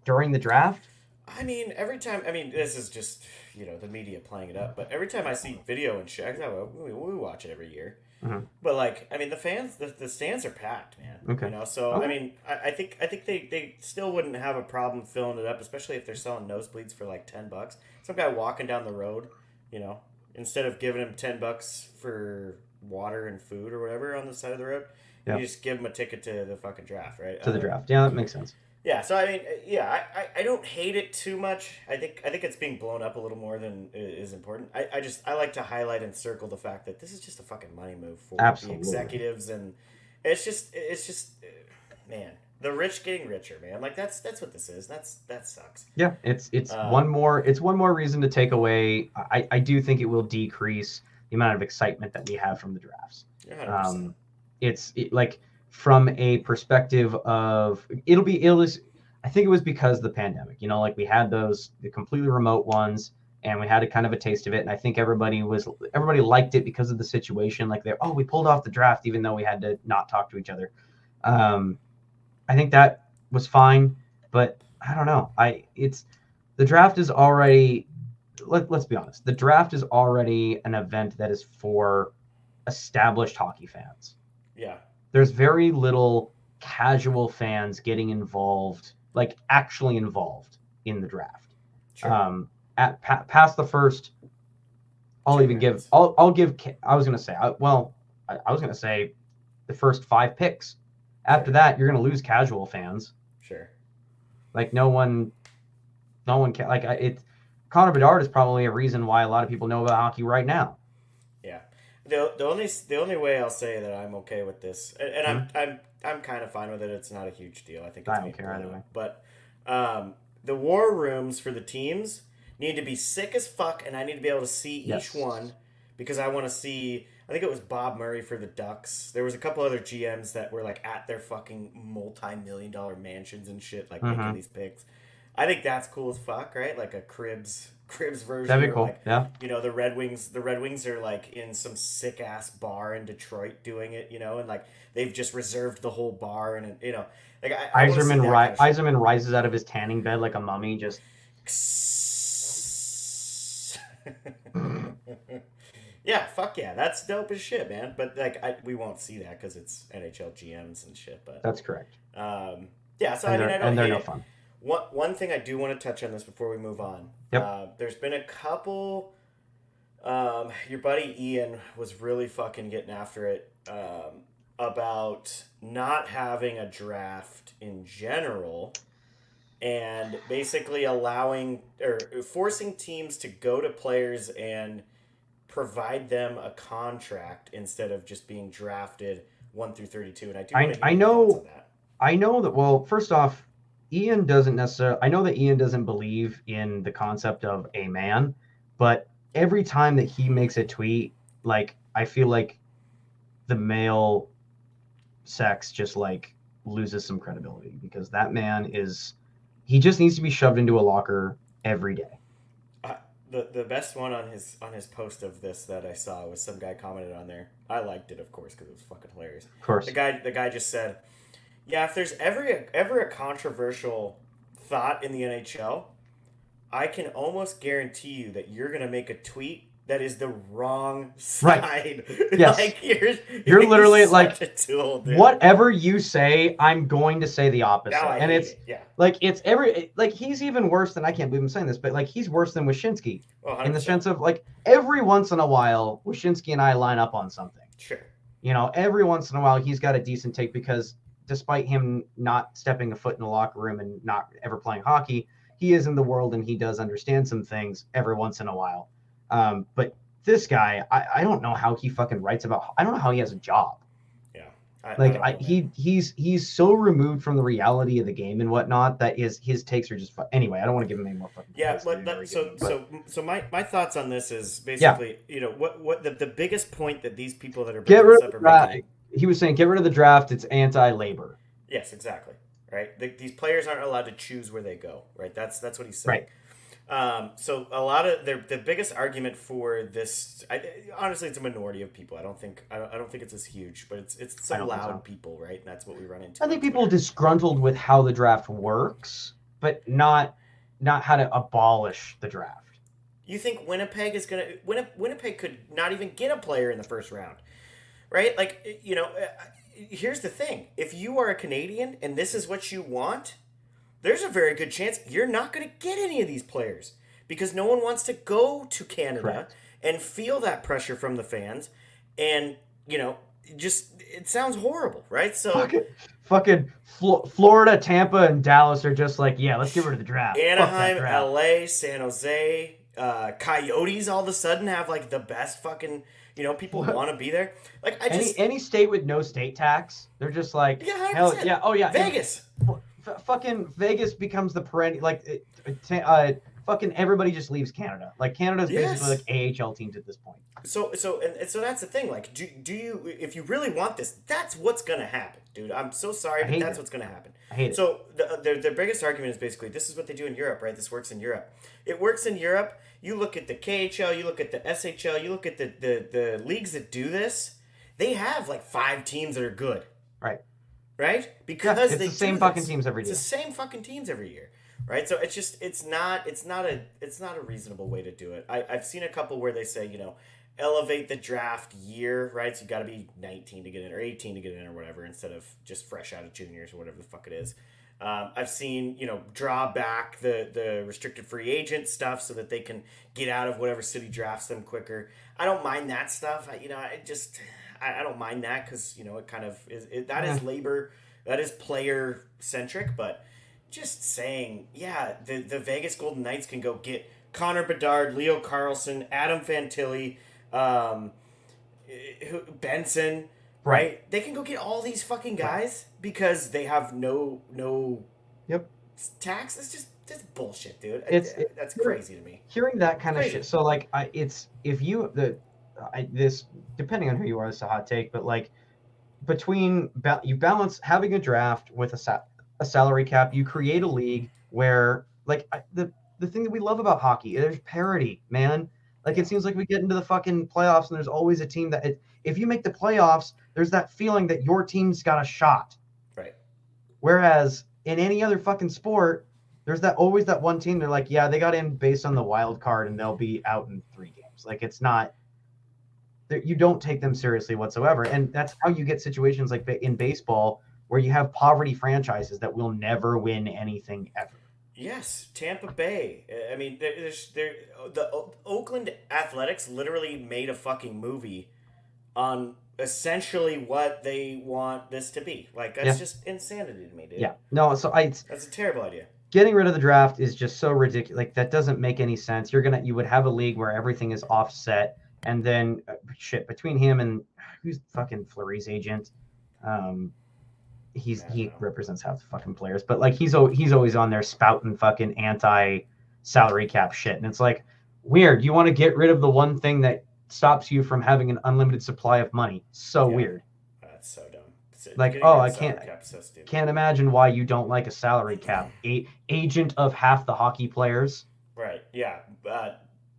Speaker 1: during the draft?
Speaker 2: I mean, every time. I mean, this is just you know the media playing it up. But every time I see video and shit, I, we, we watch it every year.
Speaker 1: Mhm.
Speaker 2: But like, I mean, the fans, the, the stands are packed, man.
Speaker 1: Okay.
Speaker 2: You know, so I mean, I, I think I think they they still wouldn't have a problem filling it up, especially if they're selling nosebleeds for like ten bucks. Some guy walking down the road, you know, instead of giving him ten bucks for water and food or whatever on the side of the road,
Speaker 1: Yeah.
Speaker 2: you just give them a ticket to the fucking draft, right?
Speaker 1: To the draft. Yeah, that makes sense.
Speaker 2: yeah, so I mean, yeah, I, I, I don't hate it too much. I think I think it's being blown up a little more than is important. I, I just I like to highlight and circle the fact that this is just a fucking money move for
Speaker 1: Absolutely.
Speaker 2: the executives, and it's just it's just man, the rich getting richer, man. Like that's that's what this is. That's that sucks.
Speaker 1: Yeah, it's it's
Speaker 2: Uh,
Speaker 1: one more it's one more reason to take away. I I do think it will decrease the amount of excitement that we have from the drafts.
Speaker 2: You're 100%.
Speaker 1: Um, it's it, like from a perspective of it'll be it'll is- I think it was because of the pandemic. You know, like we had those the completely remote ones, and we had a kind of a taste of it. And I think everybody was everybody liked it because of the situation. Like they oh we pulled off the draft even though we had to not talk to each other. Um, I think that was fine, but I don't know. I it's the draft is already let, let's be honest. The draft is already an event that is for established hockey fans.
Speaker 2: yeah,
Speaker 1: There's very little casual fans getting involved, like actually involved in the draft.
Speaker 2: sure.
Speaker 1: Um, at pa- past the first, I'll
Speaker 2: Two
Speaker 1: even give. I'll I'll give. I was gonna say. I, well, I, I was gonna say the first five picks. After
Speaker 2: Sure.
Speaker 1: that, you're gonna lose casual fans.
Speaker 2: sure.
Speaker 1: Like no one, no one can. Like it. Connor Bedard is probably a reason why a lot of people know about hockey right now.
Speaker 2: Yeah. The, the only the only way I'll say that I'm okay with this, and, and I'm I'm I'm kind of fine with it. It's not a huge deal. I think it's
Speaker 1: I don't care either way.
Speaker 2: But um, the war rooms for the teams need to be sick as fuck, and I need to be able to see
Speaker 1: Yes.
Speaker 2: each one because I want to see. I think it was Bob Murray for the Ducks. There was a couple other GMs that were like at their fucking multi-million dollar mansions and shit, like making
Speaker 1: Mhm.
Speaker 2: these picks. I think that's cool as fuck, right? Like a Cribs Cribs version.
Speaker 1: That'd be cool.
Speaker 2: Like,
Speaker 1: yeah.
Speaker 2: you know the red wings the red wings are like in some sick ass bar in detroit doing it you know and like they've just reserved the whole bar and you know like I, I Yzerman,
Speaker 1: ri-
Speaker 2: kind of shit.
Speaker 1: Yzerman rises out of his tanning bed like a mummy. Just
Speaker 2: yeah fuck yeah that's dope as shit man but like I, we won't see that because it's nhl gms and shit but
Speaker 1: that's correct.
Speaker 2: um yeah so
Speaker 1: and
Speaker 2: i mean
Speaker 1: they're,
Speaker 2: i don't
Speaker 1: and they're no
Speaker 2: it.
Speaker 1: fun.
Speaker 2: One one thing I do want to touch on this before we move on.
Speaker 1: Yep.
Speaker 2: Uh, there's been a couple. Um, your buddy Ian was really fucking getting after it um, about not having a draft in general, and basically allowing or forcing teams to go to players and provide them a contract instead of just being drafted one through thirty-two. And I do.
Speaker 1: I- I know-
Speaker 2: that.
Speaker 1: I know that. Well, first off, Ian doesn't necessarily. I know that Ian doesn't believe in the concept of a man, but every time that he makes a tweet, like I feel like the male sex just like loses some credibility because that man is. He just needs to be shoved into a locker every day.
Speaker 2: the the best one on his on his post of this that I saw was some guy commented on there. I liked it, of course, because it was fucking hilarious.
Speaker 1: Of course.
Speaker 2: The guy the guy just said, "Yeah, if there's ever a, ever a controversial thought in the NHL, I can almost guarantee you that you're gonna make a tweet." That is the wrong side. Right.
Speaker 1: Yes.
Speaker 2: like you're,
Speaker 1: You're literally, like,
Speaker 2: tool.
Speaker 1: Whatever you say, I'm going to say the opposite. And it's
Speaker 2: it. yeah,
Speaker 1: like it's every like he's even worse than I can't believe I'm saying this, but like he's worse than Wyshynski.
Speaker 2: well,
Speaker 1: in the sense of like every once in a while, Wyshynski and I line up on something.
Speaker 2: sure,
Speaker 1: You know, every once in a while, he's got a decent take because despite him not stepping a foot in the locker room and not ever playing hockey, he is in the world and he does understand some things every once in a while. Um, but this guy, I, I don't know how he fucking writes about. I don't know how he has a job.
Speaker 2: yeah. I,
Speaker 1: Like I,
Speaker 2: know,
Speaker 1: he he's he's so removed from the reality of the game and whatnot that his his takes are just fu- anyway. I don't want to give him any more fucking.
Speaker 2: Yeah, but that, so
Speaker 1: but-
Speaker 2: so so my my thoughts on this is basically you know what what the, the biggest point that these people that are
Speaker 1: Get
Speaker 2: bringing
Speaker 1: rid
Speaker 2: this up are making.
Speaker 1: He was saying, get rid of the draft. It's anti-labor.
Speaker 2: Yes, exactly. Right. The, these players aren't allowed to choose where they go. Right. That's that's what he's saying. Um, so a lot of the the biggest argument for this, I, honestly, it's a minority of people. I don't think I don't, I don't think it's as huge, but it's it's some loud
Speaker 1: so.
Speaker 2: people, right? And that's what we run into.
Speaker 1: I think people disgruntled with how the draft works, but not not how to abolish the draft.
Speaker 2: You think Winnipeg is gonna Winni- Winnipeg could not even get a player in the first round, right? Like you know, uh, here's the thing: if you are a Canadian and this is what you want, there's a very good chance you're not going to get any of these players because no one wants to go to Canada
Speaker 1: Correct.
Speaker 2: and feel that pressure from the fans, and you know, just it sounds horrible, right? So.
Speaker 1: Fucking, fucking Flo- Florida, Tampa, and Dallas are just like, yeah, let's get rid of the draft.
Speaker 2: Anaheim,
Speaker 1: draft.
Speaker 2: LA, San Jose, uh, Coyotes all of a sudden have like the best fucking you know people want to be there. Like I
Speaker 1: Any
Speaker 2: just
Speaker 1: any state with no state tax, they're just like,
Speaker 2: Yeah, 100%.
Speaker 1: hell yeah, oh yeah, and
Speaker 2: Vegas.
Speaker 1: f- fucking Vegas becomes the perennial like, it, it, uh, fucking everybody just leaves Canada. Like Canada's
Speaker 2: Yes.
Speaker 1: basically like AHL teams at this point.
Speaker 2: So so and, and so that's the thing. Like do do you if you really want this, that's what's gonna happen, dude. I'm so sorry, but that's
Speaker 1: it.
Speaker 2: what's gonna happen.
Speaker 1: I hate it.
Speaker 2: So the, their, their biggest argument is basically this is what they do in Europe, right? This works in Europe. It works in Europe. You look at the KHL, you look at the SHL, you look at the, the, the leagues that do this, they have like five teams that are good.
Speaker 1: Right.
Speaker 2: Right? Because
Speaker 1: it's
Speaker 2: they
Speaker 1: the same fucking teams every
Speaker 2: It's
Speaker 1: year.
Speaker 2: the same fucking teams every year. Right? So it's just it's not it's not a it's not a reasonable way to do it. I, I've seen a couple where they say, you know, elevate the draft year, right? So you got to be 19 to get in or 18 to get in or whatever instead of just fresh out of juniors or whatever the fuck it is. Um, I've seen, you know, draw back the, the restricted free agent stuff so that they can get out of whatever city drafts them quicker. I don't mind that stuff. I, you know, I just, I, I don't mind that because, you know, it kind of is, it, that is
Speaker 1: Yeah.
Speaker 2: labor, that is player centric, but just saying, yeah, the, the Vegas Golden Knights can go get Connor Bedard, Leo Carlsson, Adam Fantilli, um, eh, Benson, right? They can go get all these fucking guys because they have no no
Speaker 1: Yep.
Speaker 2: tax. It's just that's bullshit, dude.
Speaker 1: It's-
Speaker 2: I-
Speaker 1: it-
Speaker 2: that's crazy to me.
Speaker 1: hearing that kind of shit. So like, I it's if you the I, this depending on who you are, this is a hot take, but like between ba- you balance having a draft with a sa- a salary cap, you create a league where like I, the the thing that we love about hockey, there's parity, man. Like it seems like we get into the fucking playoffs and there's always a team that it, if you make the playoffs, there's that feeling that your team's got a shot.
Speaker 2: Right.
Speaker 1: Whereas in any other fucking sport, there's that always that one team. They're like, yeah, they got in based on the wild card, and they'll be out in three games. Like it's not. You don't take them seriously whatsoever, and that's how you get situations like in baseball where you have poverty franchises that will never win anything ever.
Speaker 2: Yes, Tampa Bay. I mean, there's there the Oakland Athletics literally made a fucking movie on essentially what they want this to be. Like that's
Speaker 1: Yeah.
Speaker 2: just insanity to me, dude.
Speaker 1: Yeah, no. So I, it's,
Speaker 2: That's a terrible idea.
Speaker 1: getting rid of the draft is just so ridiculous. Like that doesn't make any sense. You're gonna you would have a league where everything is offset, and then uh, shit between him and who's fucking Fleury's agent. Um, he's he
Speaker 2: know.
Speaker 1: represents half the fucking players, but like he's he's always on there spouting fucking anti salary cap shit, and it's like weird. You want to get rid of the one thing that stops you from having an unlimited supply of money. So
Speaker 2: Yeah.
Speaker 1: weird.
Speaker 2: That's so dumb. It's-
Speaker 1: Like, oh, I can't-. Can't imagine why you don't like a salary cap. A- agent of half the hockey players.
Speaker 2: Right. Yeah. Uh,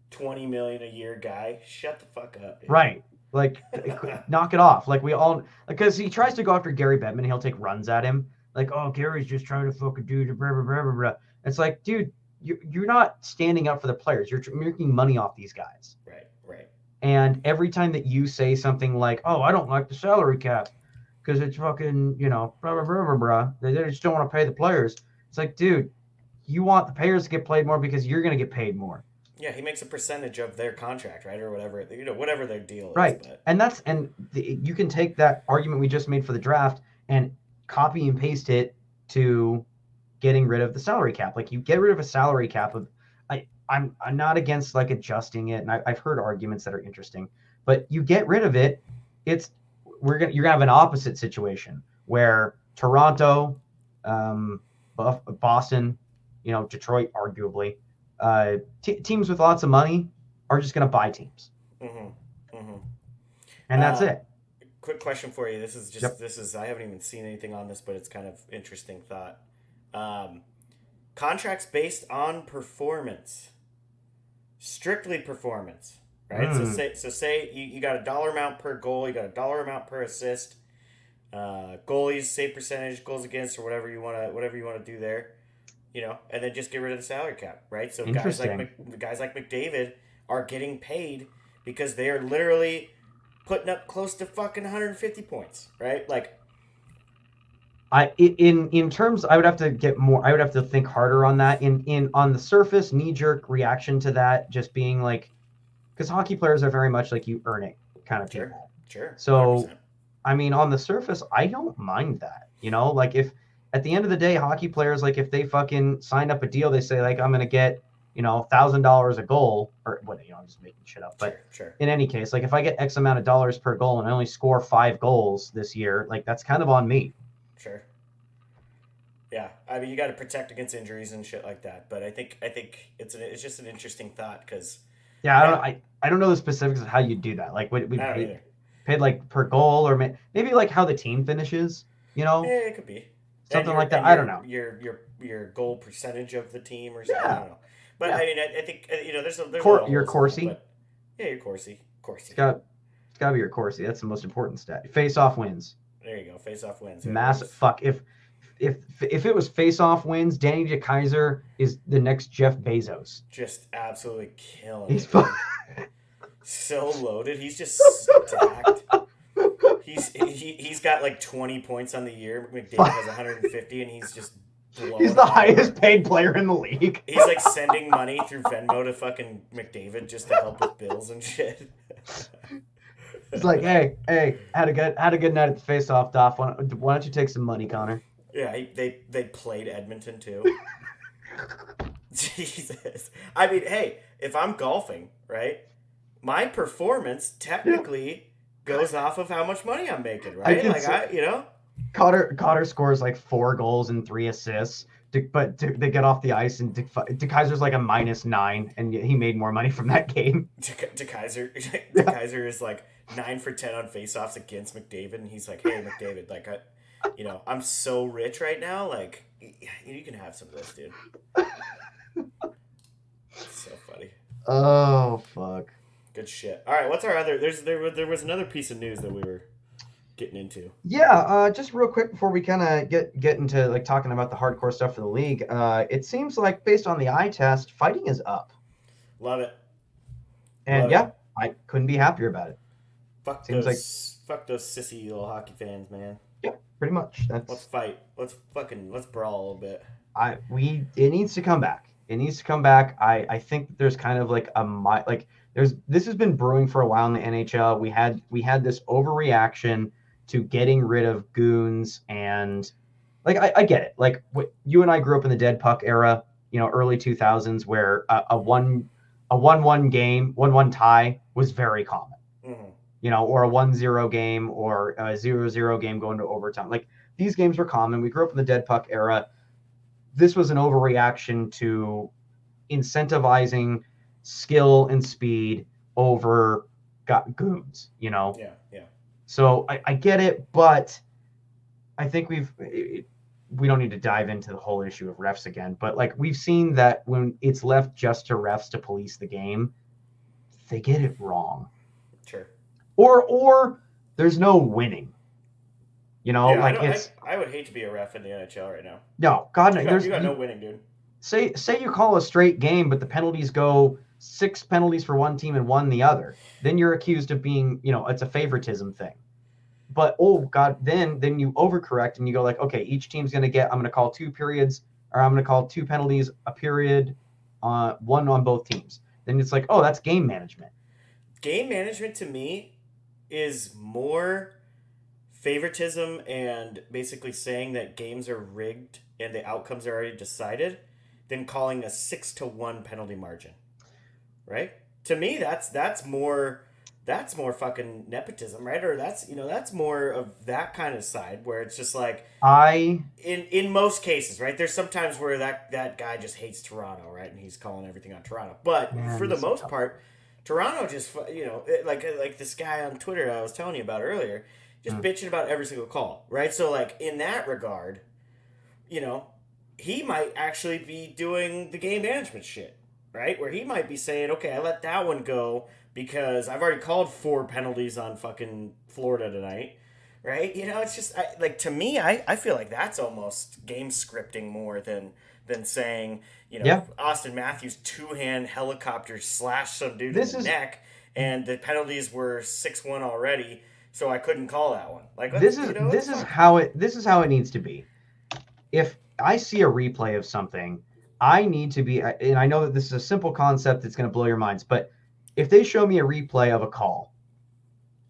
Speaker 2: Twenty million a year guy. Shut the fuck up. dude.
Speaker 1: Right. Like, knock it off. Like, we all, because he tries to go after Gary Bettman, he'll take runs at him. Like, oh, Gary's just trying to fucking do blah, blah, blah, blah, blah. It's like, dude, you're, you're not standing up for the players. You're making money off these guys.
Speaker 2: Right.
Speaker 1: And every time that you say something like, oh, I don't like the salary cap because it's fucking, you know, blah, blah, blah, blah, blah, they just don't want to pay the players. It's like, dude, you want the players to get played more because you're going to get paid more.
Speaker 2: Yeah, he makes a percentage of their contract, right, or whatever you know, whatever their deal is.
Speaker 1: Right.
Speaker 2: But
Speaker 1: and that's and the, you can take that argument we just made for the draft and copy and paste it to getting rid of the salary cap like you get rid of a salary cap of i'm i'm not against like adjusting it and I, i've heard arguments that are interesting but you get rid of it it's we're gonna you're gonna have an opposite situation where toronto um Buff, boston you know detroit arguably uh t- teams with lots of money are just gonna buy teams
Speaker 2: Mm-hmm. Mm-hmm.
Speaker 1: and that's
Speaker 2: Uh,
Speaker 1: it
Speaker 2: Quick question for you. This is just
Speaker 1: Yep.
Speaker 2: this is I haven't even seen anything on this, but it's kind of interesting thought. Um, contracts based on performance. Strictly performance, right? So
Speaker 1: Mm.
Speaker 2: say so say you, you got a dollar amount per goal, you got a dollar amount per assist, uh, goalies save percentage, goals against, or whatever you want to whatever you want to do there, you know, and then just get rid of the salary cap, right? So guys like. Guys like McDavid are getting paid because they are literally putting up close to fucking 150 points, right? Like
Speaker 1: I in in terms I would have to get more I would have to think harder on that in in on the surface knee jerk reaction to that just being like cuz hockey players are very much like you earn it kind of
Speaker 2: Sure.
Speaker 1: people.
Speaker 2: sure,
Speaker 1: So-
Speaker 2: 100%.
Speaker 1: I mean on the surface I don't mind that. You know, like if at the end of the day hockey players like if they fucking sign up a deal they say like I'm going to get, you know, $1000 a goal or what you know I'm just making shit up. But
Speaker 2: sure, sure.
Speaker 1: in any case, like if I get X amount of dollars per goal and I only score 5 goals this year, like that's kind of on me.
Speaker 2: Sure. Yeah, I mean, you got to protect against injuries and shit like that. But I think I think it's an, it's just an interesting thought because
Speaker 1: Yeah, I don't I, I don't know the specifics of how you do that. Like would we
Speaker 2: I don't
Speaker 1: pay,
Speaker 2: either.
Speaker 1: paid like per goal or maybe like how the team finishes, you know?
Speaker 2: Yeah, it could be
Speaker 1: Something
Speaker 2: your-
Speaker 1: like that.
Speaker 2: and
Speaker 1: I don't know.
Speaker 2: your your your goal percentage of the team or something. I don't know. But
Speaker 1: Yeah.
Speaker 2: I mean, I, I think uh, you know, there's a there's
Speaker 1: Cor- your Corsi?
Speaker 2: but- Yeah, your Corsi, Corsi.
Speaker 1: It's got it's got to be your Corsi. That's the most important stat. Face off wins.
Speaker 2: There you go. Face off wins. There
Speaker 1: Massive fuck if if if it was face off wins, Danny De DeKeyser is the next Jeff Bezos.
Speaker 2: Just absolutely killing.
Speaker 1: He's
Speaker 2: it, so loaded. He's just stacked. He's he, he's got like 20 points on the year. McDavid has 150, and he's just
Speaker 1: He's the
Speaker 2: out.
Speaker 1: highest paid player in the league.
Speaker 2: He's like sending money through Venmo to fucking McDavid just to help with bills and shit.
Speaker 1: He's like, hey, hey, had a good had a good night at the face off, Doff. Why don't, why don't you take some money, Connor?
Speaker 2: Yeah, he, they they played Edmonton too. Jesus, I mean, hey, if I'm golfing, right, my performance technically goes off of how much money I'm making, right?
Speaker 1: can
Speaker 2: Like I, you know,
Speaker 1: Cotter Cotter scores like four goals and three assists. De, but they get off the ice and De, DeKeyser's like a minus nine, and he made more money from that game.
Speaker 2: De, DeKeyser, DeKeyser is like nine for ten on faceoffs against McDavid, and he's like, "Hey, McDavid, like, I, you know, I'm so rich right now. Like, you can have some of this, dude." so funny.
Speaker 1: Oh fuck.
Speaker 2: Good shit. All right, what's our other? There's there there was another piece of news that we were getting into.
Speaker 1: Yeah, uh, just real quick before we kind of get get into like talking about the hardcore stuff for the league. Uh, it seems like based on the eye test, fighting is up,
Speaker 2: Love it.
Speaker 1: and
Speaker 2: Love
Speaker 1: yeah, I couldn't be happier about it.
Speaker 2: Fuck
Speaker 1: Seems
Speaker 2: those. fuck those sissy little hockey fans, man.
Speaker 1: Yeah, pretty much.
Speaker 2: Let's fight. Let's fucking let's brawl a little bit.
Speaker 1: I we it needs to come back. It needs to come back. I I think there's kind of like a mi- like there's this has been brewing for a while in the NHL. We had we had this overreaction to getting rid of goons and like I, I get it. Like what you and I grew up in the dead puck era, you know, early 2000s where a, a one a one one game, one one tie was very common
Speaker 2: hmm
Speaker 1: you know, or a 1-0 game or a 0-0 game going to overtime. Like these games were common. We grew up in the dead puck era. This was an overreaction to incentivizing skill and speed over got goons, you know.
Speaker 2: Yeah, yeah.
Speaker 1: So I, I get it, but I think we've it, we don't need to dive into the whole issue of refs again. But like we've seen that when it's left just to refs to police the game, they get it wrong
Speaker 2: Sure.
Speaker 1: or or there's no winning. You know,
Speaker 2: yeah,
Speaker 1: like
Speaker 2: I,
Speaker 1: it's
Speaker 2: I, I would hate to be a ref in the NHL right now.
Speaker 1: no God.
Speaker 2: You
Speaker 1: No,
Speaker 2: got,
Speaker 1: there's
Speaker 2: you got no winning, dude.
Speaker 1: say say you call a straight game, but the penalties go six penalties for one team and one the other. Then you're accused of being, you know, it's a favoritism thing. But oh God, then then you overcorrect and you go like, okay, each team's gonna get. I'm gonna call two periods, or I'm gonna call two penalties a period, uh, one on both teams. Then it's like, oh, that's game management.
Speaker 2: Game management to me is more favoritism and basically saying that games are rigged and the outcomes are already decided than calling a six to one penalty margin. Right? To me that's that's more that's more fucking nepotism, right? Or that's you know, that's more of that kind of side where it's just like
Speaker 1: I
Speaker 2: in in most cases, right? There's sometimes where that that guy just hates Toronto, right? And he's calling everything on Toronto. But
Speaker 1: Man,
Speaker 2: for the most
Speaker 1: tough.
Speaker 2: part, Toronto just you know, like like this guy on Twitter I was telling you about earlier, just
Speaker 1: Hmm.
Speaker 2: bitching about every single call, right? So like in that regard, you know, he might actually be doing the game management shit, right? Where he might be saying, okay, I let that one go because I've already called four penalties on fucking Florida tonight, right? You know, it's just I, like to me, I, I feel like that's almost game scripting more than than saying, you know,
Speaker 1: Yeah.
Speaker 2: Austin Matthews two hand helicopter slashed some dude
Speaker 1: This
Speaker 2: in the
Speaker 1: is-
Speaker 2: neck, and the penalties were six one already, so I couldn't call that one. Like
Speaker 1: this
Speaker 2: you
Speaker 1: is
Speaker 2: know,
Speaker 1: this is how it this is how it needs to be. If I see a replay of something, I need to be and I know that this is a simple concept that's going to blow your minds, but if they show me a replay of a call,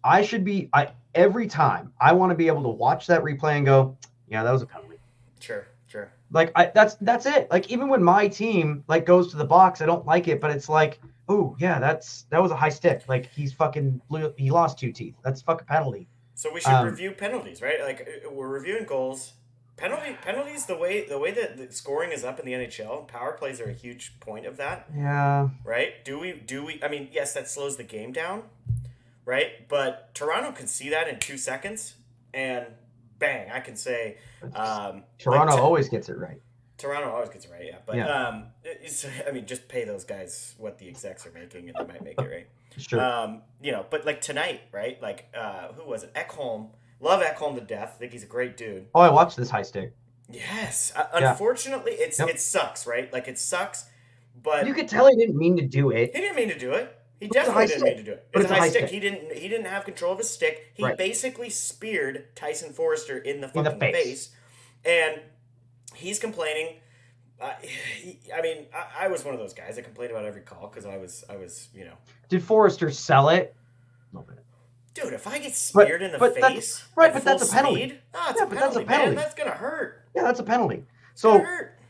Speaker 1: I should be I every time I want to be able to watch that replay and go, yeah, that was a penalty.
Speaker 2: sure, sure.
Speaker 1: Like I that's that's it. Like even when my team like goes to the box, I don't like it, but it's like, oh yeah, that's that was a high stick. Like he's fucking blew, he lost two teeth. That's fucking penalty.
Speaker 2: So we should
Speaker 1: Um,
Speaker 2: review penalties, right? Like uh, we're reviewing goals. Penalty penalties the way the way that the scoring is up in the NHL, power plays are a huge point of that,
Speaker 1: Yeah.
Speaker 2: right? Do we do we I mean, yes, that slows the game down, right? But Toronto can see that in 2 seconds and bang, I can say um
Speaker 1: Toronto
Speaker 2: like,
Speaker 1: always gets it right.
Speaker 2: Toronto always gets it right, yeah. But
Speaker 1: Yeah.
Speaker 2: um I mean, just pay those guys what the execs are making and they might make it right.
Speaker 1: Sure.
Speaker 2: Um, you know, but like tonight, right? Like, uh, who was it? Ekholm. Love Ekholm to death. think he's a great dude.
Speaker 1: oh, I watched this high stick.
Speaker 2: Yes. Uh,
Speaker 1: Yeah.
Speaker 2: unfortunately, it's
Speaker 1: Yep.
Speaker 2: it sucks, right? Like it sucks, but
Speaker 1: You could tell he didn't mean to do it.
Speaker 2: he didn't mean to do it. He
Speaker 1: But
Speaker 2: definitely didn't
Speaker 1: stick.
Speaker 2: mean to do it.
Speaker 1: But
Speaker 2: It's, a high stick.
Speaker 1: stick.
Speaker 2: He didn't. He didn't have control of his stick. He
Speaker 1: Right.
Speaker 2: basically speared Tyson Foerster in the
Speaker 1: In the face.
Speaker 2: face. and he's complaining. Uh, he, I mean, I, I was one of those guys that complained about every call because I was, I was, you know,
Speaker 1: Did Forrester sell it? A little bit.
Speaker 2: Dude, if I get
Speaker 1: But-
Speaker 2: in the
Speaker 1: but
Speaker 2: face,
Speaker 1: right, but that's a penalty.
Speaker 2: Speed,
Speaker 1: Yeah,
Speaker 2: a
Speaker 1: but that's a
Speaker 2: penalty,
Speaker 1: penalty.
Speaker 2: man. That's gonna hurt.
Speaker 1: Yeah, that's a penalty. So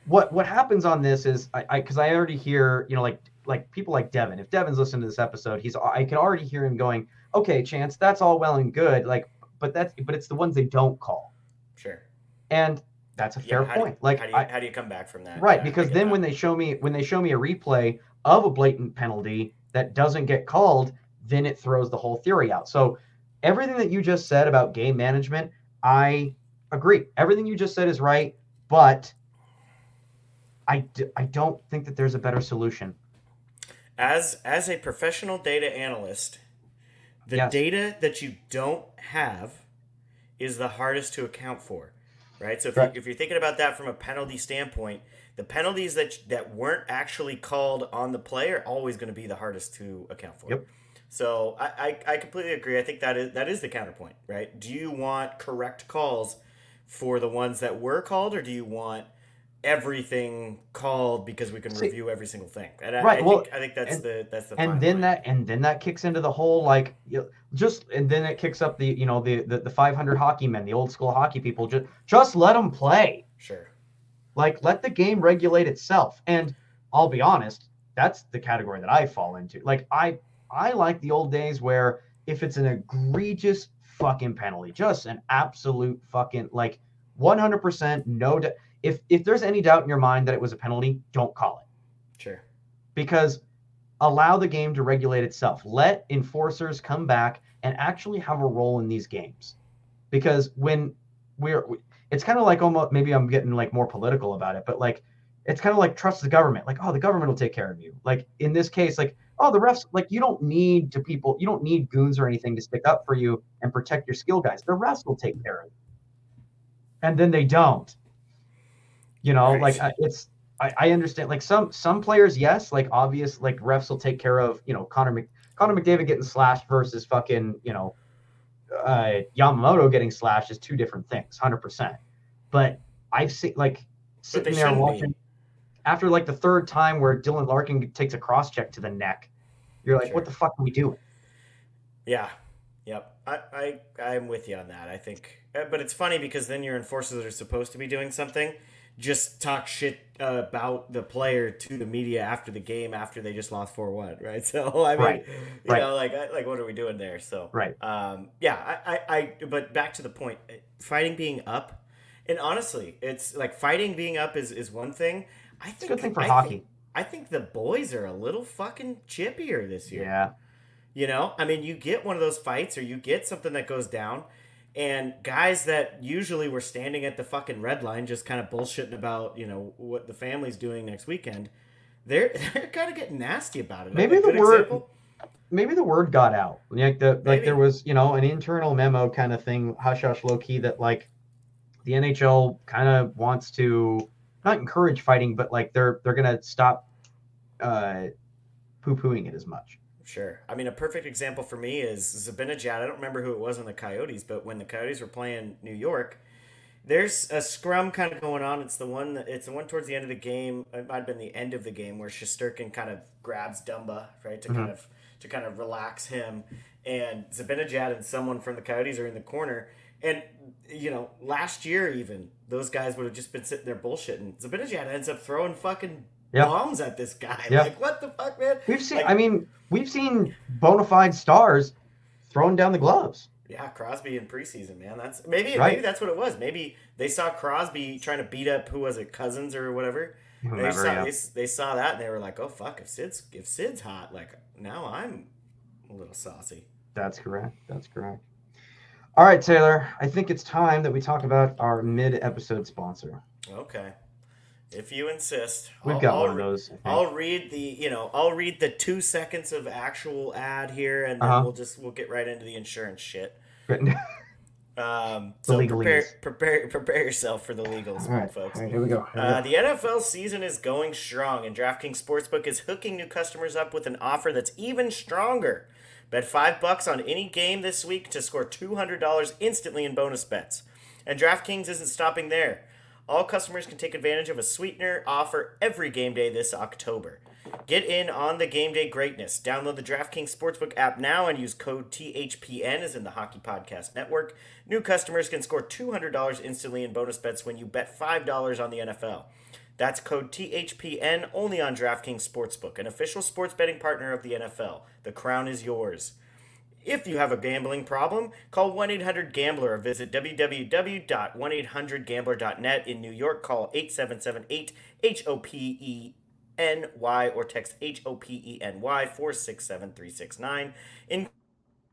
Speaker 1: what what happens on this is I I because I, already hear you know like like people like Devin. If Devin's listening to this episode, he's I can already hear him going, okay, Chance, that's all well and good, like, but that's but it's the ones they don't call,
Speaker 2: Sure.
Speaker 1: and that's a
Speaker 2: Yeah,
Speaker 1: fair
Speaker 2: how do-
Speaker 1: point. like
Speaker 2: how do you
Speaker 1: I,
Speaker 2: how do you come back from that?
Speaker 1: right
Speaker 2: Yeah,
Speaker 1: because then
Speaker 2: that.
Speaker 1: when they show me when they show me a replay of a blatant penalty that doesn't get called then it throws the whole theory out so everything that you just said about game management i agree everything you just said is right but i, d- I don't think that there's a better solution
Speaker 2: as as a professional data analyst, the
Speaker 1: Yes.
Speaker 2: data that you don't have is the hardest to account for, right? So if,
Speaker 1: Right.
Speaker 2: you, if you're thinking about that from a penalty standpoint, the penalties that that weren't actually called on the play are always going to be the hardest to account for.
Speaker 1: Yep.
Speaker 2: So I, I, I completely agree. I think that is that is the counterpoint, right? Do you want correct calls for the ones that were called, or do you want everything called because we can
Speaker 1: See-
Speaker 2: review every single thing? And
Speaker 1: Right,
Speaker 2: I
Speaker 1: well,
Speaker 2: think I think that's
Speaker 1: and-
Speaker 2: the that's the
Speaker 1: and then
Speaker 2: line.
Speaker 1: that and then that kicks into the whole like you just and then it kicks up the you know the the, the 500 hockey men the old school hockey people just just let them play
Speaker 2: sure.
Speaker 1: Like, let the game regulate itself. And I'll be honest, that's the category that I fall into. Like, I I like the old days where if it's an egregious fucking penalty, just an absolute fucking like 100% no. doubt. if if there's any doubt in your mind that it was a penalty, don't call it
Speaker 2: Sure.
Speaker 1: because allow the game to regulate itself. Let enforcers come back and actually have a role in these games. Because when we're, it's kind of like almost maybe I'm getting like more political about it, but like it's kind of like trust the government. Like, oh, the government will take care of you. Like in this case, like, oh, the refs, like you don't need to people, you don't need goons or anything to stick up for you and protect your skill guys. The refs will take care of you. And then they don't. You know,
Speaker 2: Right.
Speaker 1: like uh, it's I, I understand like some some players yes like obvious like refs will take care of you know Connor Mc, Connor McDavid getting slashed versus fucking you know uh, Yamamoto getting slashed is two different things 100% but I've seen like sitting there
Speaker 2: shouldn't be.
Speaker 1: After like the third time where Dylan Larkin takes a cross check to the neck you're like
Speaker 2: Sure.
Speaker 1: what the fuck are we doing
Speaker 2: Yeah. Yep. I, I I'm with you on that. I think, uh, but it's funny because then your enforcers are supposed to be doing something, just talk shit uh, about the player to the media after the game after they just lost four one, right? So I mean,
Speaker 1: Right.
Speaker 2: you
Speaker 1: Right.
Speaker 2: know, like like what are we doing there? So
Speaker 1: right
Speaker 2: um, yeah, I, I, I, but back to the point, uh, fighting being up, and honestly, it's like fighting being up is is one thing. I think
Speaker 1: it's a good thing for
Speaker 2: I
Speaker 1: hockey
Speaker 2: Think, I think the boys are a little fucking chippier this year.
Speaker 1: yeah
Speaker 2: You know, I mean, you get one of those fights or you get something that goes down, and guys that usually were standing at the fucking red line just kind of bullshitting about, you know, what the family's doing next weekend, they're they're kind of getting nasty about it.
Speaker 1: Maybe the word-
Speaker 2: example?
Speaker 1: maybe the word got out. Like the like there was, you know, an internal memo kind of thing, hush hush low key that like the NHL kind of wants to not encourage fighting, but like they're they're gonna stop uh poo pooing it as much.
Speaker 2: Sure. I mean, a perfect example for me is Zibanejad. I don't remember who it was on the Coyotes, but when the Coyotes were playing New York, there's a scrum kind of going on. It's the one that it's the one towards the end of the game. It might have been the end of the game where Shesterkin kind of grabs Dumba right to kind of to kind of relax him, and Zibanejad and someone from the Coyotes are in the corner. And you know, last year even those guys would have just been sitting there bullshitting. Zibanejad ends up throwing fucking
Speaker 1: Yeah.
Speaker 2: bombs at this guy.
Speaker 1: Yeah.
Speaker 2: Like what the fuck, man?
Speaker 1: We've seen
Speaker 2: Like-
Speaker 1: I mean, we've seen bona fide stars throwing down the gloves.
Speaker 2: Yeah, Crosby in preseason, man. That's maybe
Speaker 1: Right.
Speaker 2: maybe that's what it was. Maybe they saw Crosby trying to beat up who was it, Cousins or whatever. They saw
Speaker 1: yeah.
Speaker 2: they, they saw that and they were like, oh fuck, if Sid's if Sid's hot, like now I'm a little saucy.
Speaker 1: That's correct. That's correct. All right, Taylor. I think it's time that we talk about our mid-episode sponsor.
Speaker 2: Okay, if you insist,
Speaker 1: We've
Speaker 2: I'll-
Speaker 1: got
Speaker 2: I'll
Speaker 1: one of those.
Speaker 2: I'll read the you know I'll read the two seconds of actual ad here, and then
Speaker 1: Uh-huh.
Speaker 2: we'll just we'll get right into the insurance shit. Um, so prepare prepare prepare yourself for the legals,
Speaker 1: right,
Speaker 2: folks.
Speaker 1: all right, here we go. Here we
Speaker 2: Uh,
Speaker 1: go.
Speaker 2: the NFL season is going strong, and DraftKings Sportsbook is hooking new customers up with an offer that's even stronger. Bet five bucks on any game this week to score two hundred dollars instantly in bonus bets. And DraftKings isn't stopping there. All customers can take advantage of a sweetener offer every game day this October. Get in on the game day greatness. Download the DraftKings Sportsbook app now and use code THPN as in the Hockey Podcast Network. New customers can score $200 instantly in bonus bets when you bet $5 on the NFL. That's code THPN only on DraftKings Sportsbook, an official sports betting partner of the NFL. The crown is yours. If you have a gambling problem, call 1 800 Gambler or visit www.1800Gambler.net. In New York, call 8778 H O P E N Y or text H O P E N Y 467 369. In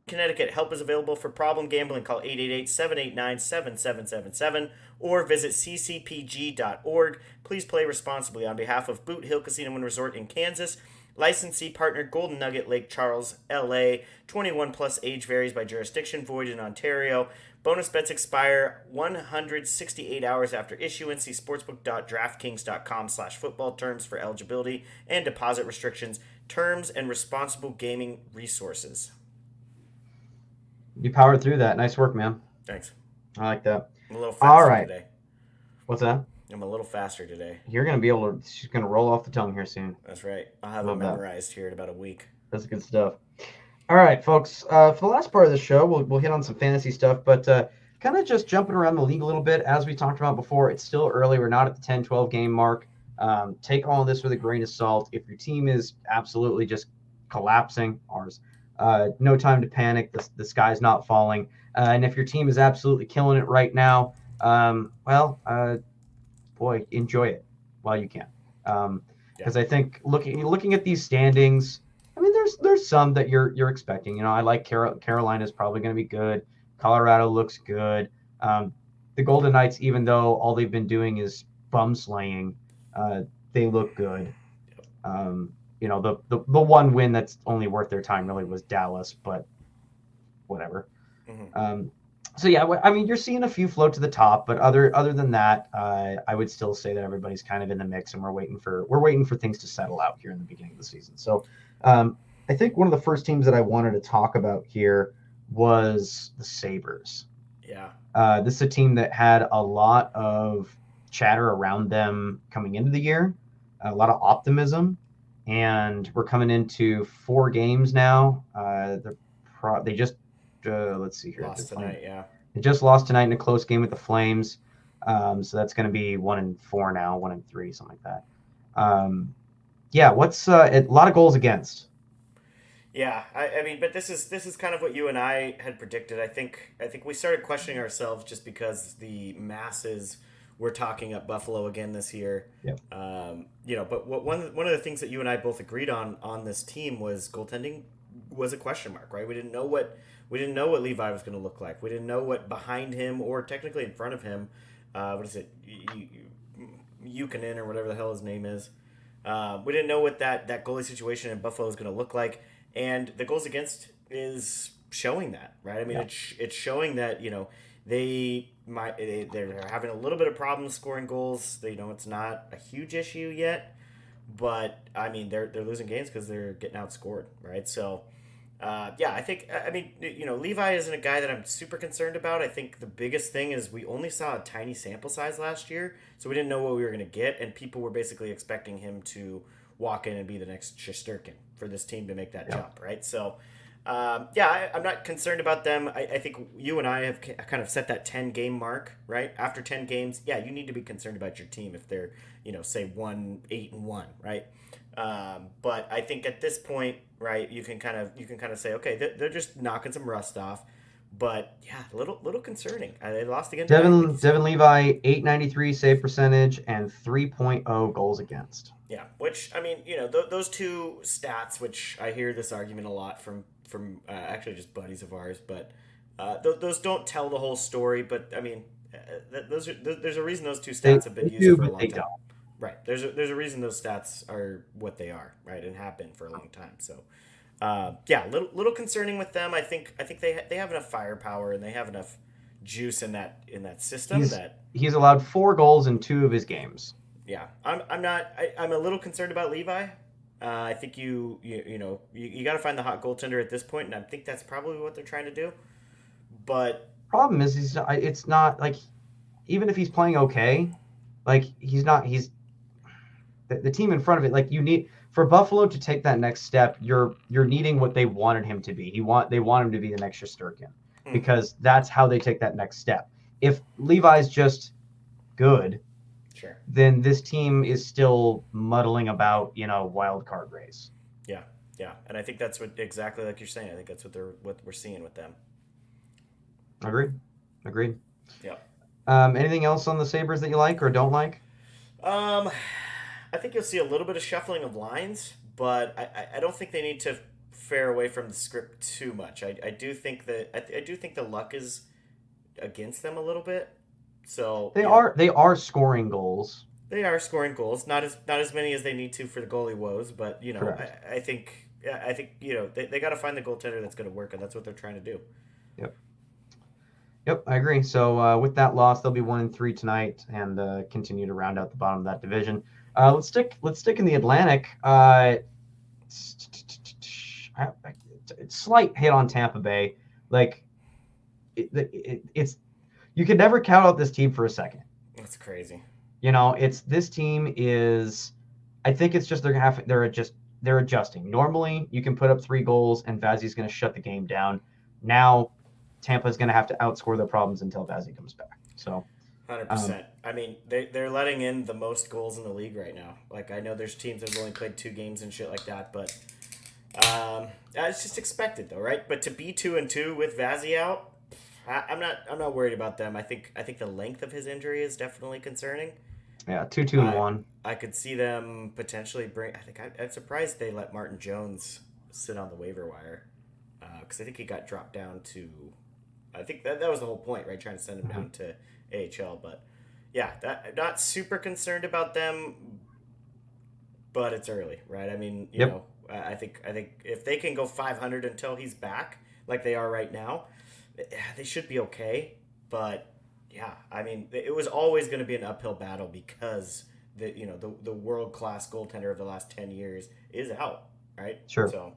Speaker 2: Connecticut, help is available for problem gambling. Call 888 789 7777 or visit ccpg.org. Please play responsibly on behalf of Boot Hill Casino and Resort in Kansas. Licensee partner Golden Nugget Lake Charles, LA. 21 plus age varies by jurisdiction, void in Ontario. Bonus bets expire 168 hours after issuance. See sportsbook.draftkings.com slash football terms for eligibility and deposit restrictions, terms, and responsible gaming resources.
Speaker 1: You powered through that. Nice work, man.
Speaker 2: Thanks.
Speaker 1: I like that.
Speaker 2: I'm a little faster
Speaker 1: All right.
Speaker 2: today.
Speaker 1: What's that?
Speaker 2: I'm a little faster today.
Speaker 1: You're gonna be able to. She's gonna roll off the tongue here soon.
Speaker 2: That's right. I'll have
Speaker 1: Love
Speaker 2: it
Speaker 1: that.
Speaker 2: memorized here in about a week.
Speaker 1: That's good stuff. All right, folks. Uh, for the last part of the show, we'll, we'll hit on some fantasy stuff, but uh, kind of just jumping around the league a little bit. As we talked about before, it's still early. We're not at the 10 12 game mark. Um, take all of this with a grain of salt. If your team is absolutely just collapsing, ours, uh, no time to panic. The, the sky's not falling. Uh, and if your team is absolutely killing it right now, um, well, uh, boy, enjoy it while you can. Um, because I think looking looking at these standings, I mean, there's there's some that you're you're expecting. You know, I like Carol, Carolina's probably going to be good. Colorado looks good. Um, the Golden Knights, even though all they've been doing is bum slaying, uh, they look good. Um, you know, the, the the one win that's only worth their time really was Dallas, but whatever.
Speaker 2: Mhm.
Speaker 1: Um, so yeah, I mean, you're seeing a few float to the top, but other other than that, uh, I would still say that everybody's kind of in the mix, and we're waiting for we're waiting for things to settle out here in the beginning of the season. So, um, I think one of the first teams that I wanted to talk about here was the Sabres.
Speaker 2: Yeah.
Speaker 1: Uh, this is a team that had a lot of chatter around them coming into the year, a lot of optimism, and we're coming into four games now. Uh, pro- they just uh, let's see here.
Speaker 2: Lost tonight, yeah.
Speaker 1: they just lost tonight in a close game with the Flames. Um, so that's going to be one and four now, one and three, something like that. Um, yeah, what's uh, a lot of goals against?
Speaker 2: Yeah, I, I mean, but this is this is kind of what you and I had predicted. I think I think we started questioning ourselves just because the masses were talking up Buffalo again this year.
Speaker 1: Yep.
Speaker 2: Um, you know, but what, one one of the things that you and I both agreed on on this team was goaltending was a question mark, right? We didn't know what we didn't know what Levi was going to look like. We didn't know what behind him or technically in front of him. Uh, what is it? Yukinen or whatever the hell his name is. Uh, we didn't know what that that goalie situation in Buffalo is going to look like, and the goals against is showing that, right? I mean,
Speaker 1: Yeah.
Speaker 2: it's it's showing that you know they might they, they're having a little bit of problems scoring goals. They know it's not a huge issue yet, but I mean they're they're losing games because they're getting outscored, right? So. Uh, yeah, I think I mean you know Levi isn't a guy that I'm super concerned about. I think the biggest thing is we only saw a tiny sample size last year, so we didn't know what we were going to get, and people were basically expecting him to walk in and be the next Shesterkin for this team to make that
Speaker 1: Yeah.
Speaker 2: jump, right? So, um, yeah, I, I'm not concerned about them. I, I think you and I have ki- kind of set that 10 game mark, right? After 10 games, yeah, you need to be concerned about your team if they're, you know, say one, eight, and one, right? Um, but I think at this point, right, you can kind of you can kind of say, okay, they're, they're just knocking some rust off. But yeah, a little little concerning. Uh, they lost again.
Speaker 1: Devin Devin Levi, 893 save percentage and 3.0 goals against.
Speaker 2: Yeah, which I mean, you know, th- those two stats, which I hear this argument a lot from from uh, actually just buddies of ours, but uh, th- those don't tell the whole story. But I mean, uh, th- those are, th- there's a reason those two stats have been used
Speaker 1: do,
Speaker 2: for a long time.
Speaker 1: don't.
Speaker 2: Right. There's a, there's a reason those stats are what they are, right, and have been for a long time. So, uh, yeah, little little concerning with them. I think I think they ha- they have enough firepower and they have enough juice in that in that system
Speaker 1: He's-
Speaker 2: that
Speaker 1: He's allowed four goals in two of his games.
Speaker 2: yeah, I'm, I'm not. I, I'm a little concerned about Levi. Uh, I think you you, you know you, you got to find the hot goaltender at this point, and I think that's probably what they're trying to do. But
Speaker 1: Problem is, he's not, it's not like even if he's playing okay, like he's not. He's the, the team in front of it. Like you need for Buffalo to take that next step. You're you're needing what they wanted him to be. He want they want him to be the next Shesterkin
Speaker 2: Hmm.
Speaker 1: because that's how they take that next step. If Levi's just good,
Speaker 2: sure,
Speaker 1: then this team is still muddling about, you know, wild card race.
Speaker 2: yeah, yeah, and I think that's what exactly like you're saying. I think that's what they're what we're seeing with them.
Speaker 1: Agreed. Agreed.
Speaker 2: Yep.
Speaker 1: Um, anything else on the Sabres that you like or don't like?
Speaker 2: Um, I think you'll see a little bit of shuffling of lines, but I, I, I don't think they need to fare away from the script too much. I, I do think that I, I do think the luck is against them a little bit. So
Speaker 1: They
Speaker 2: know,
Speaker 1: are they are scoring goals.
Speaker 2: They are scoring goals, not as not as many as they need to for the goalie woes, but you know, I, I think I think you know they, they got to find the goaltender that's going to work, and that's what they're trying to do.
Speaker 1: Yep, Yep, I agree. So uh, with that loss, they'll be one and three tonight, and uh, continue to round out the bottom of that division. Uh, let's stick. Let's stick in the Atlantic. Uh, slight hit on Tampa Bay. Like it, it, it's you could never count out this team for a second.
Speaker 2: That's crazy.
Speaker 1: You know, it's this team is. I think it's just they're half. They're just they're adjusting. Normally, you can put up three goals and Vazzy's going to shut the game down. Now, Tampa's going to have to outscore their problems until Vazzy comes back. So
Speaker 2: Hundred percent. I mean, they they're letting in the most goals in the league right now. Like I know there's teams that have only played two games and shit like that, but um, it's just expected though, right? But to be two and two with Vazzy out, I, I'm not I'm not worried about them. I think I think the length of his injury is definitely concerning.
Speaker 1: yeah, two, two, and
Speaker 2: Uh,
Speaker 1: one.
Speaker 2: I could see them potentially bring. I think I, I'm surprised they let Martin Jones sit on the waiver wire because I think he got dropped down to. I think that, that was the whole point, right? Trying to send him down to AHL, but yeah, that not super concerned about them, but it's early, right? I mean, you
Speaker 1: Yep.
Speaker 2: know, I think I think if they can go 500 until he's back, like they are right now, they should be okay. But yeah, I mean, it was always going to be an uphill battle because the you know the the world class goaltender of the last 10 years is out, right?
Speaker 1: Sure.
Speaker 2: So.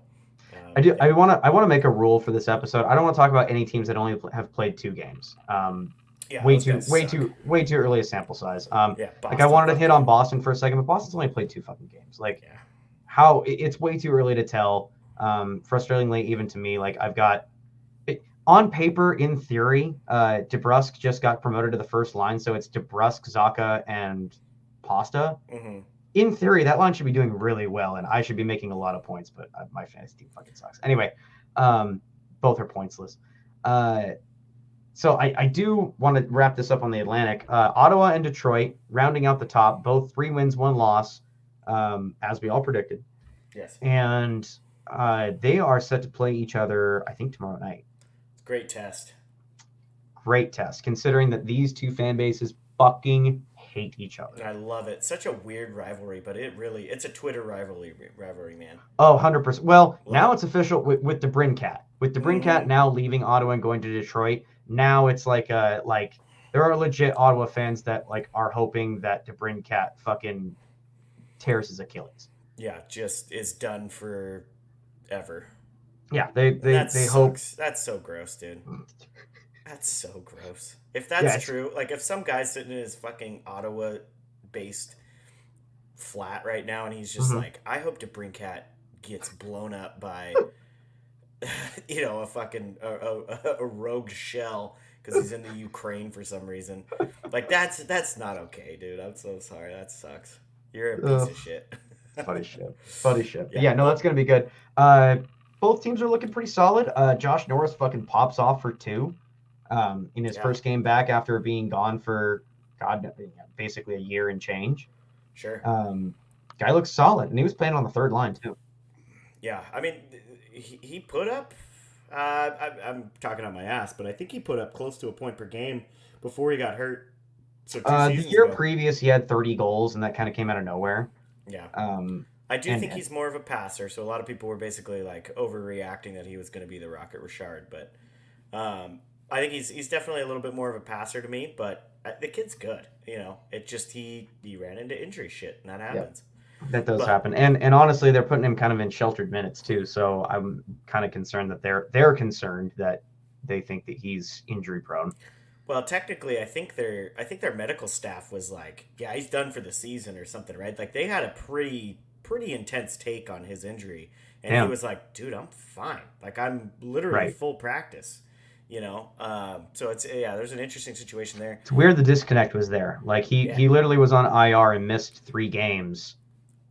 Speaker 2: um,
Speaker 1: I do.
Speaker 2: yeah.
Speaker 1: I want to. I want to make a rule for this episode. I don't want to talk about any teams that only have played two games. Um,
Speaker 2: Yeah,
Speaker 1: way too, way
Speaker 2: suck.
Speaker 1: too, way too early a sample size. Um,
Speaker 2: Yeah,
Speaker 1: like I wanted to hit on Boston for a second, but Boston's only played two fucking games. Like
Speaker 2: Yeah.
Speaker 1: how it's way too early to tell. Um, frustratingly, even to me, like I've got on paper, in theory, uh, DeBrusk just got promoted to the first line, so it's DeBrusk, Zacha, and Pasta.
Speaker 2: hmm
Speaker 1: In theory, that line should be doing really well, and I should be making a lot of points, but uh, my fantasy team fucking sucks. Anyway, um, both are pointsless. Uh, so I, I do want to wrap this up on the Atlantic. Uh, Ottawa and Detroit rounding out the top, both three wins, one loss, um, as we all predicted,
Speaker 2: Yes.
Speaker 1: and uh, they are set to play each other. I think tomorrow night.
Speaker 2: Great test.
Speaker 1: Great test, considering that these two fan bases fucking hate each other.
Speaker 2: I love it. Such a weird rivalry, but it really it's a Twitter rivalry rivalry, man.
Speaker 1: Oh, 100%. Well,
Speaker 2: Love
Speaker 1: now
Speaker 2: it.
Speaker 1: it's official with, with DeBrincat. With DeBrincat
Speaker 2: Mhm.
Speaker 1: now leaving Ottawa and going to Detroit, now it's like a like there are legit Ottawa fans that like are hoping that DeBrincat fucking tears his Achilles.
Speaker 2: Yeah, just is done for ever.
Speaker 1: Yeah, they they,
Speaker 2: that
Speaker 1: they hope.
Speaker 2: That's so gross, dude. That's so gross. If that's
Speaker 1: it's-
Speaker 2: true, like if some guy's sitting in his fucking Ottawa based flat right now and he's just
Speaker 1: Mhm.
Speaker 2: like, I hope DeBrincat gets blown up by you know, a fucking a, a, a rogue shell because he's in the Ukraine for some reason. Like that's that's not okay, dude. I'm so sorry. That sucks. You're a piece
Speaker 1: Ugh.
Speaker 2: of shit.
Speaker 1: funny shit. Funny shit.
Speaker 2: Yeah.
Speaker 1: Yeah. no, that's gonna be good. Uh, both teams are looking pretty solid. Uh, Josh Norris fucking pops off for two, um, in his
Speaker 2: Yeah.
Speaker 1: first game back after being gone for God, basically a year and change.
Speaker 2: Sure.
Speaker 1: Um, guy looks solid, and he was playing on the third line too.
Speaker 2: Yeah, I mean, he, he put up. Uh, I, I'm talking on my ass, but I think he put up close to a point per game before he got hurt. So
Speaker 1: Uh, the year
Speaker 2: ago.
Speaker 1: previous, he had 30 goals, and that kind of came out of nowhere.
Speaker 2: yeah,
Speaker 1: Um,
Speaker 2: I do
Speaker 1: and-
Speaker 2: think he's more of a passer. So a lot of people were basically like overreacting that he was going to be the Rocket Richard, but um, I think he's he's definitely a little bit more of a passer to me. But uh, the kid's good. You know, it just he he ran into injury shit, and that happens.
Speaker 1: that does
Speaker 2: But-
Speaker 1: happen, and and honestly, they're putting him kind of in sheltered minutes too. So I'm kind of concerned that they're they're concerned that they think that he's injury prone.
Speaker 2: Well, technically, I think their I think their medical staff was like, yeah, he's done for the season or something, right? Like they had a pretty pretty intense take on his injury, and
Speaker 1: Damn.
Speaker 2: he was like, dude, I'm fine. Like I'm literally
Speaker 1: Right.
Speaker 2: full practice. You know, um, so it's yeah. There's an interesting situation there.
Speaker 1: It's weird the disconnect was there. Like he
Speaker 2: Yeah.
Speaker 1: he literally was on IR and missed three games,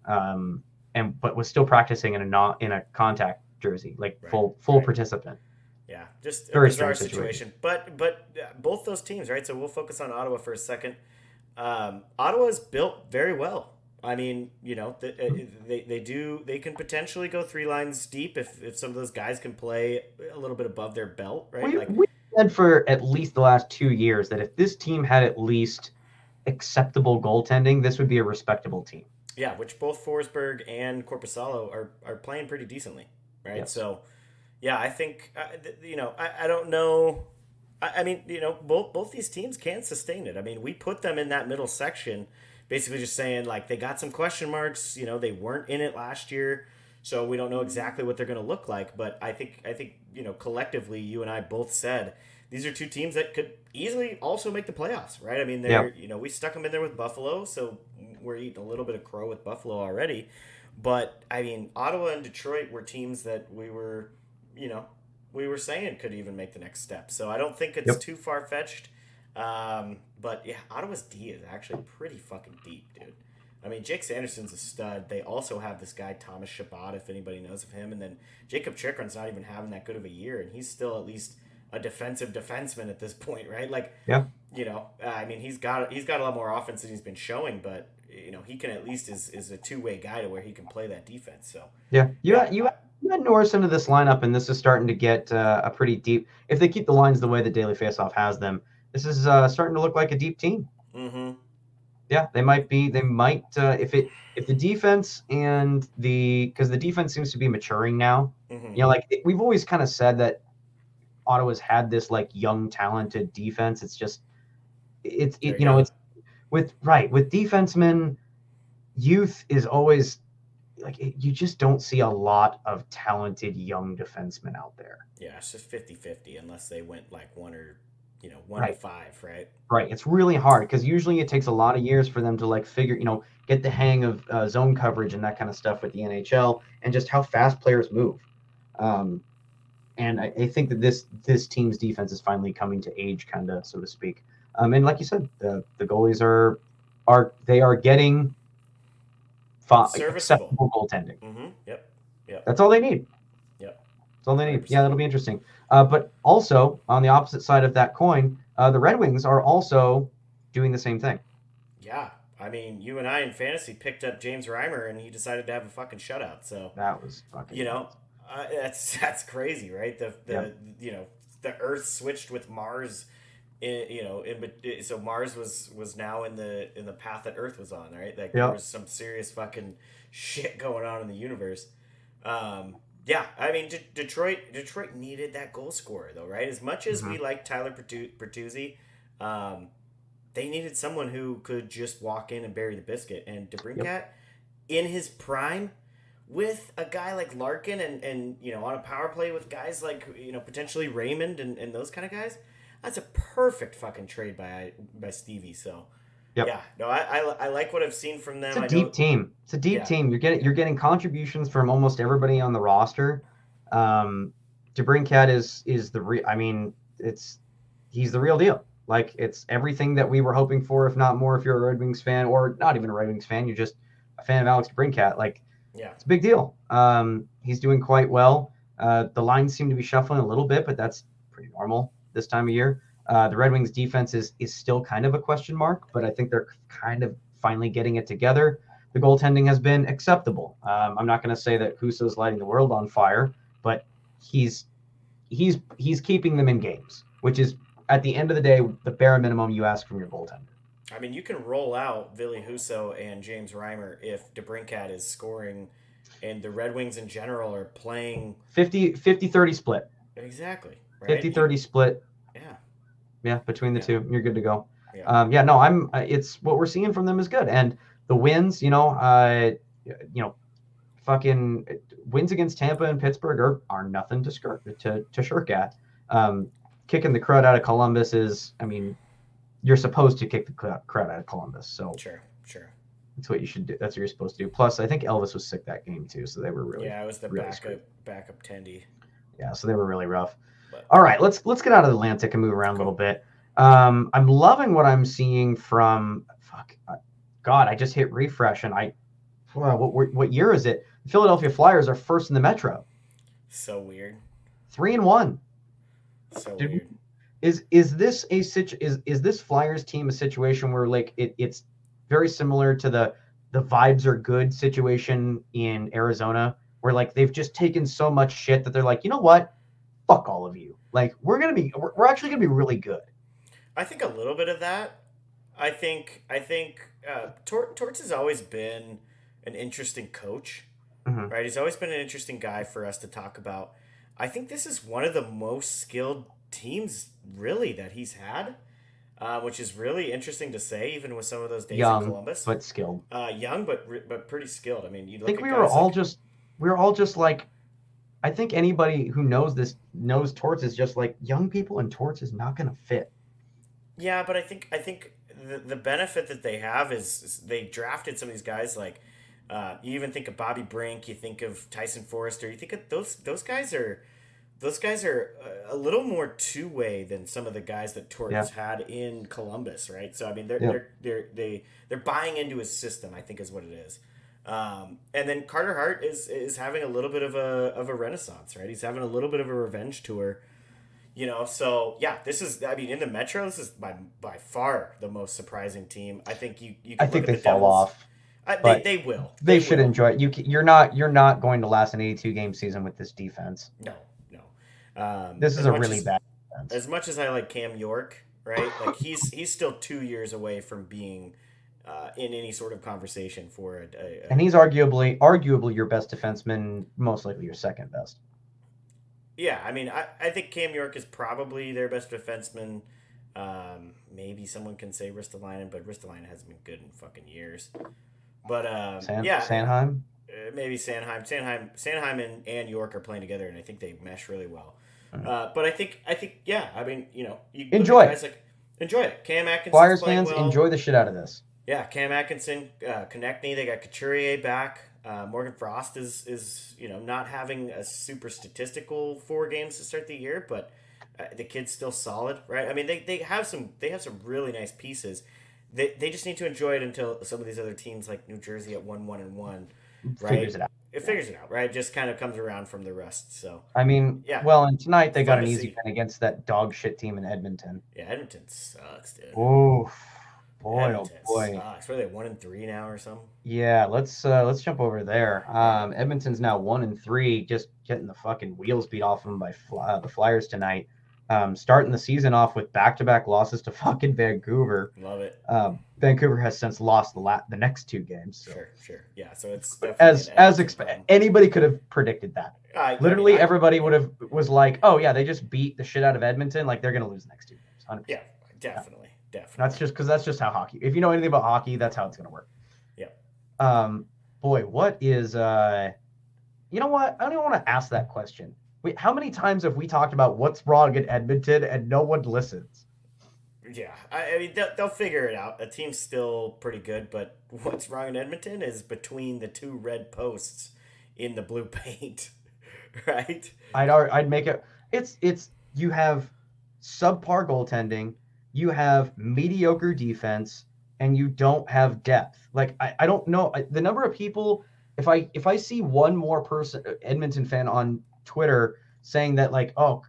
Speaker 1: um, and but was still practicing in a not in a contact jersey, like
Speaker 2: Right,
Speaker 1: full full
Speaker 2: right.
Speaker 1: participant.
Speaker 2: Yeah, just
Speaker 1: Very
Speaker 2: a bizarre situation.
Speaker 1: situation.
Speaker 2: But but both those teams, right? So we'll focus on Ottawa for a second. Um, is built very well. I mean, you know, the, uh, they they do they can potentially go three lines deep if if some of those guys can play a little bit above their belt, right?
Speaker 1: We,
Speaker 2: Like
Speaker 1: we said for at least the last two years that if this team had at least acceptable goaltending, this would be a respectable team.
Speaker 2: Yeah, which both Forsberg and Korpisalo are are playing pretty decently, right?
Speaker 1: Yes.
Speaker 2: So, yeah, I think uh, you know I, I don't know. I, I mean, you know, both both these teams can sustain it. I mean, we put them in that middle section, basically just saying like they got some question marks. You know, they weren't in it last year, so we don't know exactly what they're going to look like. But I think I think you know collectively, you and I both said these are two teams that could easily also make the playoffs, right? I mean, they're you know we stuck them in there with Buffalo, so we're eating a little bit of crow with Buffalo already. But I mean, Ottawa and Detroit were teams that we were, you know, we were saying could even make the next step. So I don't think it's
Speaker 1: Yep.
Speaker 2: too far fetched. Um, but yeah, Ottawa's D is actually pretty fucking deep, dude. I mean, Jake Sanderson's a stud. They also have this guy Thomas Chabot, if anybody knows of him, and then Jakob Chychrun's not even having that good of a year, and he's still at least a defensive defenseman at this point, right? Like,
Speaker 1: Yeah.
Speaker 2: you know, uh, I mean, he's got he's got a lot more offense than he's been showing, but you know, he can at least is is a two way guy to where he can play that defense. So
Speaker 1: Yeah, you
Speaker 2: Yeah.
Speaker 1: you you had Norris into this lineup, and this is starting to get uh, a pretty deep. If they keep the lines the way that Daily Faceoff has them, this is uh, starting to look like a deep team.
Speaker 2: mm-hmm.
Speaker 1: Yeah, they might be. They might uh, if it if the defense and the because the defense seems to be maturing now.
Speaker 2: Mm-hmm.
Speaker 1: You know, like we've always kind of said that Ottawa's had this like young, talented defense. It's just it's it,
Speaker 2: you
Speaker 1: you know
Speaker 2: go.
Speaker 1: it's with right with defensemen, youth is always like it, you just don't see a lot of talented young defensemen out there.
Speaker 2: Yeah, it's just 50-50 unless they went like one or you know one to
Speaker 1: Right.
Speaker 2: five, right?
Speaker 1: Right, it's really hard because usually it takes a lot of years for them to like figure, you know, get the hang of uh, zone coverage and that kind of stuff with the NHL and just how fast players move. Um, and I, I think that this this team's defense is finally coming to age, kind of so to speak. Um, and like you said, the the goalies are are they are getting
Speaker 2: Serviceable.
Speaker 1: acceptable goaltending.
Speaker 2: Mm-hmm. Yep.
Speaker 1: That's all they need.
Speaker 2: Yep.
Speaker 1: That's all they need.
Speaker 2: 100%.
Speaker 1: Yeah, that'll be interesting. Uh, but also on the opposite side of that coin, uh, the Red Wings are also doing the same thing.
Speaker 2: Yeah. I mean, you and I in fantasy picked up James Reimer, and he decided to have a fucking shutout. So
Speaker 1: That was fucking.
Speaker 2: you know, uh, that's that's crazy, right? The the
Speaker 1: Yeah.
Speaker 2: you know the Earth switched with Mars in, you know, in so Mars was was now in the in the path that Earth was on, right? Like
Speaker 1: Yeah.
Speaker 2: there was some serious fucking shit going on in the universe. Um, yeah, I mean, De- Detroit Detroit needed that goal scorer though, right? As much as we like Tyler Bertu- Bertuzzi, um, they needed someone who could just walk in and bury the biscuit. And DeBrincat, in his prime, with a guy like Larkin and, and you know on a power play with guys like you know potentially Raymond and, and those kind of guys, that's a perfect fucking trade by by Stevie. So
Speaker 1: Yep.
Speaker 2: yeah, no, I, I I like what I've seen from them.
Speaker 1: It's a
Speaker 2: I
Speaker 1: deep team. It's a deep
Speaker 2: Yeah.
Speaker 1: team. You're getting you're getting contributions from almost everybody on the roster. Um, DeBrincat is is the real. I mean, it's he's the real deal. Like it's everything that we were hoping for, if not more. If you're a Red Wings fan, or not even a Red Wings fan, you're just a fan of Alex DeBrincat. Like
Speaker 2: yeah,
Speaker 1: it's a big deal. Um, he's doing quite well. Uh, the lines seem to be shuffling a little bit, but that's pretty normal this time of year. Uh, the Red Wings defense is is still kind of a question mark, but I think they're kind of finally getting it together. The goaltending has been acceptable. Um, I'm not going to say that Husso's lighting the world on fire, but he's he's he's keeping them in games, which is at the end of the day the bare minimum you ask from your goaltender.
Speaker 2: I mean, you can roll out Ville Husso and James Reimer if DeBrincat is scoring, and the Red Wings in general are playing
Speaker 1: 50 50 30 split.
Speaker 2: exactly right.
Speaker 1: 50 30 split.
Speaker 2: Yeah,
Speaker 1: between the
Speaker 2: Yeah.
Speaker 1: two, you're good to go.
Speaker 2: Yeah.
Speaker 1: Um, yeah, no, I'm. Uh, it's what we're seeing from them is good, and the wins, you know, uh, you know, fucking wins against Tampa and Pittsburgh are, are nothing to skirt to to shirk at. Um, kicking the crud out of Columbus is, I mean, you're supposed to kick the crud out of Columbus, so
Speaker 2: sure, sure.
Speaker 1: that's what you should do. That's what you're supposed to do. Plus, I think Elvis was sick that game too, so they were really,
Speaker 2: yeah, it was the
Speaker 1: really
Speaker 2: backup
Speaker 1: screwed.
Speaker 2: backup tendy.
Speaker 1: yeah, so they were really rough.
Speaker 2: But-
Speaker 1: All right, let's let's get out of the Atlantic and move around a little bit. Um, I'm loving what I'm seeing from fuck, God. I just hit refresh and I, wow, what what- what year is it? The Philadelphia Flyers are first in the Metro,
Speaker 2: So weird.
Speaker 1: three and one.
Speaker 2: So
Speaker 1: Did
Speaker 2: weird.
Speaker 1: Is is this a situ- is is this Flyers team a situation where like it, it's very similar to the the vibes are good situation in Arizona, where like they've just taken so much shit that they're like, you know what, fuck all of you. Like we're gonna be we're, we're actually gonna be really good.
Speaker 2: I think a little bit of that. I think I think uh, Tor- Torts has always been an interesting coach,
Speaker 1: Mhm.
Speaker 2: right? He's always been an interesting guy for us to talk about. I think this is one of the most skilled teams, really, that he's had, uh, which is really interesting to say, even with some of those days in Columbus.
Speaker 1: but skilled.
Speaker 2: uh, young, but but pretty skilled. I mean, you
Speaker 1: I think
Speaker 2: at
Speaker 1: we were all
Speaker 2: like-
Speaker 1: just we were all just like I think anybody who knows this knows Torts is just like young people and Torts is not gonna fit.
Speaker 2: Yeah, but I think I think the, the benefit that they have is, is they drafted some of these guys like uh, you even think of Bobby Brink, you think of Tyson Foerster, you think of those those guys are those guys are a- a little more two way than some of the guys that Torts
Speaker 1: Yeah.
Speaker 2: had in Columbus, right? So I mean they're
Speaker 1: Yeah.
Speaker 2: they're they're they they're buying into his system, I think is what it is. Um, and then Carter Hart is is having a little bit of a of a renaissance, right? He's having a little bit of a revenge tour. You know, so yeah, this is. I mean, in the Metro, this is by by far the most surprising team. I think you. you
Speaker 1: I think they
Speaker 2: the
Speaker 1: fall
Speaker 2: Devils.
Speaker 1: off.
Speaker 2: I, they, they will.
Speaker 1: They, should
Speaker 2: will.
Speaker 1: enjoy it. You you're not you're not going to last an 82 game season with this defense.
Speaker 2: No, no. Um,
Speaker 1: This is a really
Speaker 2: as,
Speaker 1: bad defense.
Speaker 2: As much as I like Cam York, right? Like he's he's still two years away from being uh, in any sort of conversation for a. a, a
Speaker 1: And he's arguably arguably your best defenseman, most likely your second best.
Speaker 2: Yeah, I mean, I, I think Cam York is probably their best defenseman. Um, maybe someone can say Ristolainen, but Ristolainen hasn't been good in fucking years. But um,
Speaker 1: San,
Speaker 2: yeah,
Speaker 1: Sanheim.
Speaker 2: uh, maybe Sanheim, Sanheim, Sanheim, and, and York are playing together, and I think they mesh really well. Uh, but I think, I think, yeah, I mean, you know, you
Speaker 1: Enjoy it.
Speaker 2: guys like enjoy it. Cam Atkinson,
Speaker 1: Flyers fans
Speaker 2: well.
Speaker 1: enjoy the shit out of this.
Speaker 2: Yeah, Cam Atkinson, uh, Konecny, they got Couturier back. Uh, Morgan Frost is is you know not having a super statistical four games to start the year, but uh, the kid's still solid, right? I mean, they, they have some they have some really nice pieces. They, they just need to enjoy it until some of these other teams like New Jersey at one one and one, right?
Speaker 1: Figures it out.
Speaker 2: It figures it out, right? It just kind of comes around from the rest. So
Speaker 1: I mean,
Speaker 2: Yeah.
Speaker 1: well, and tonight they got an easy win against that dog shit team in Edmonton.
Speaker 2: yeah, Edmonton sucks, dude.
Speaker 1: Oh, boy, oh boy.
Speaker 2: sucks. Were they one and three now or something?
Speaker 1: Yeah, let's uh let's jump over there. Um, Edmonton's now one and three, just getting the fucking wheels beat off them by fly, uh, the Flyers tonight. um, starting the season off with back-to-back losses to fucking Vancouver.
Speaker 2: Love it.
Speaker 1: Um, Vancouver has since lost the la- the next two games. So.
Speaker 2: Sure, sure. Yeah, so it's definitely
Speaker 1: As as anybody could have predicted that.
Speaker 2: I- I
Speaker 1: Literally
Speaker 2: mean, I-
Speaker 1: everybody would have was like, "Oh yeah, they just beat the shit out of Edmonton. Like they're gonna lose the next two games." 100%.
Speaker 2: Yeah, definitely, definitely.
Speaker 1: That's just because that's just how hockey. If you know anything about hockey, that's how it's gonna work.
Speaker 2: Yeah.
Speaker 1: Um, boy, what is uh, you know what? I don't even want to ask that question. Wait, how many times have we talked about what's wrong in Edmonton and no one listens?
Speaker 2: Yeah, I, I mean they'll, they'll figure it out. The team's still pretty good, but what's wrong in Edmonton is between the two red posts in the blue paint, right?
Speaker 1: I'd I'd make it. It's it's you have subpar goaltending, you have mediocre defense, and you don't have depth. Like I, I don't know I, the number of people. If I if I see one more person Edmonton fan on Twitter saying that like oh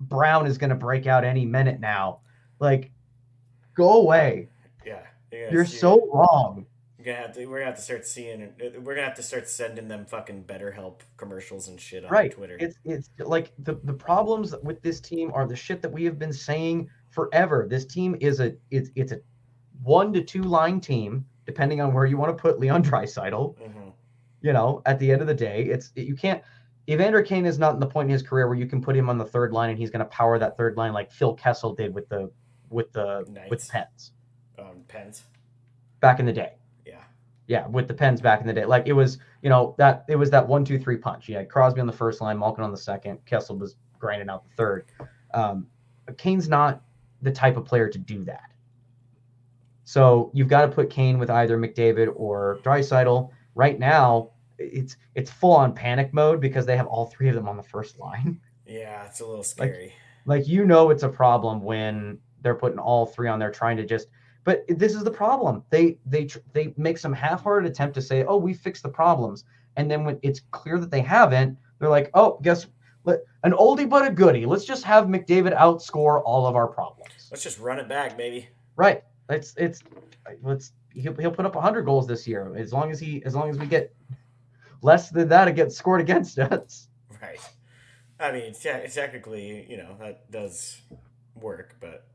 Speaker 1: Brown is going to break out any minute now, like go away.
Speaker 2: Yeah,
Speaker 1: You're
Speaker 2: yeah.
Speaker 1: so wrong.
Speaker 2: We're gonna have to. We're gonna have to start seeing. We're gonna have to start sending them fucking better help commercials and shit on
Speaker 1: right
Speaker 2: Twitter.
Speaker 1: it's it's like the the problems with this team are the shit that we have been saying forever this team is a it's it's a one to two line team depending on where you want to put leon Draisaitl.
Speaker 2: Mhm.
Speaker 1: you know at the end of the day it's you can't Evander Kane is not in the point in his career where you can put him on the third line and he's going to power that third line like Phil Kessel did with the with the with
Speaker 2: Knights.
Speaker 1: the Pens
Speaker 2: Um, Pens.
Speaker 1: back in the day.
Speaker 2: Yeah.
Speaker 1: Yeah, with the Pens back in the day. Like it was, you know, that it was that one, two, three punch. You had Crosby on the first line, Malkin on the second, Kessel was grinding out the third. Um, Kane's not the type of player to do that. So you've got to put Kane with either McDavid or Draisaitl. Right now, it's it's full on panic mode because they have all three of them on the first line.
Speaker 2: Yeah, it's a little scary.
Speaker 1: Like you know it's a problem when they're putting all three on there trying to just but this is the problem. They they they make some half-hearted attempt to say, "Oh, we fixed the problems." And then when it's clear that they haven't, they're like, "Oh, guess let, an oldie but a goodie. Let's just have McDavid outscore all of our problems."
Speaker 2: Let's just run it back, baby.
Speaker 1: Right. It's it's let's he'll, he'll put up 100 goals this year as long as he as long as we get less than that it gets scored against us.
Speaker 2: Right. I mean, te- technically, you know, that does work, but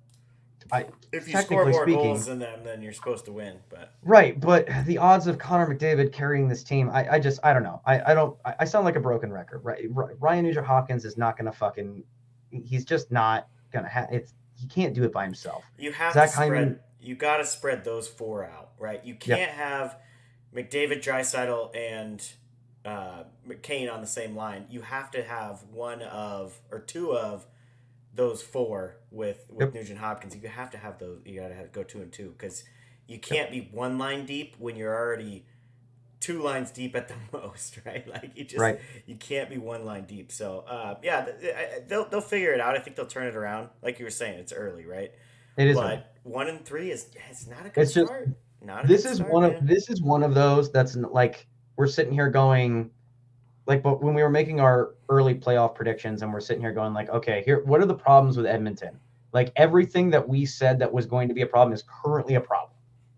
Speaker 1: I-
Speaker 2: if you score more
Speaker 1: speaking-
Speaker 2: goals than them, then you're supposed to win. But
Speaker 1: Right, but the odds of Connor McDavid carrying this team, I, I just, I don't know. I, I don't, I, I sound like a broken record. Right, Ryan Nugent Hopkins is not going to fucking, he's just not going to have. It's he can't do it by himself.
Speaker 2: you have
Speaker 1: Zach
Speaker 2: to spread.
Speaker 1: Hyman-
Speaker 2: You got to spread those four out, right? You can't have McDavid, Draisaitl, and uh, McCain on the same line. You have to have one of or two of those four with with
Speaker 1: Yep.
Speaker 2: Nugent Hopkins. You have to have those. You got to have, go two and two because you can't be one line deep when you're already two lines deep at the most, right? Like you just
Speaker 1: Right.
Speaker 2: you can't be one line deep. So uh, yeah, th- th- they'll they'll figure it out. I think they'll turn it around. Like you were saying, it's early, right?
Speaker 1: It is.
Speaker 2: but one and three is it's not a good
Speaker 1: It's just-
Speaker 2: start. not a
Speaker 1: this is
Speaker 2: start,
Speaker 1: one of this is one of those that's like we're sitting here going, like, but when we were making our early playoff predictions and we're sitting here going like, okay, here, what are the problems with Edmonton? Like everything that we said that was going to be a problem is currently a problem.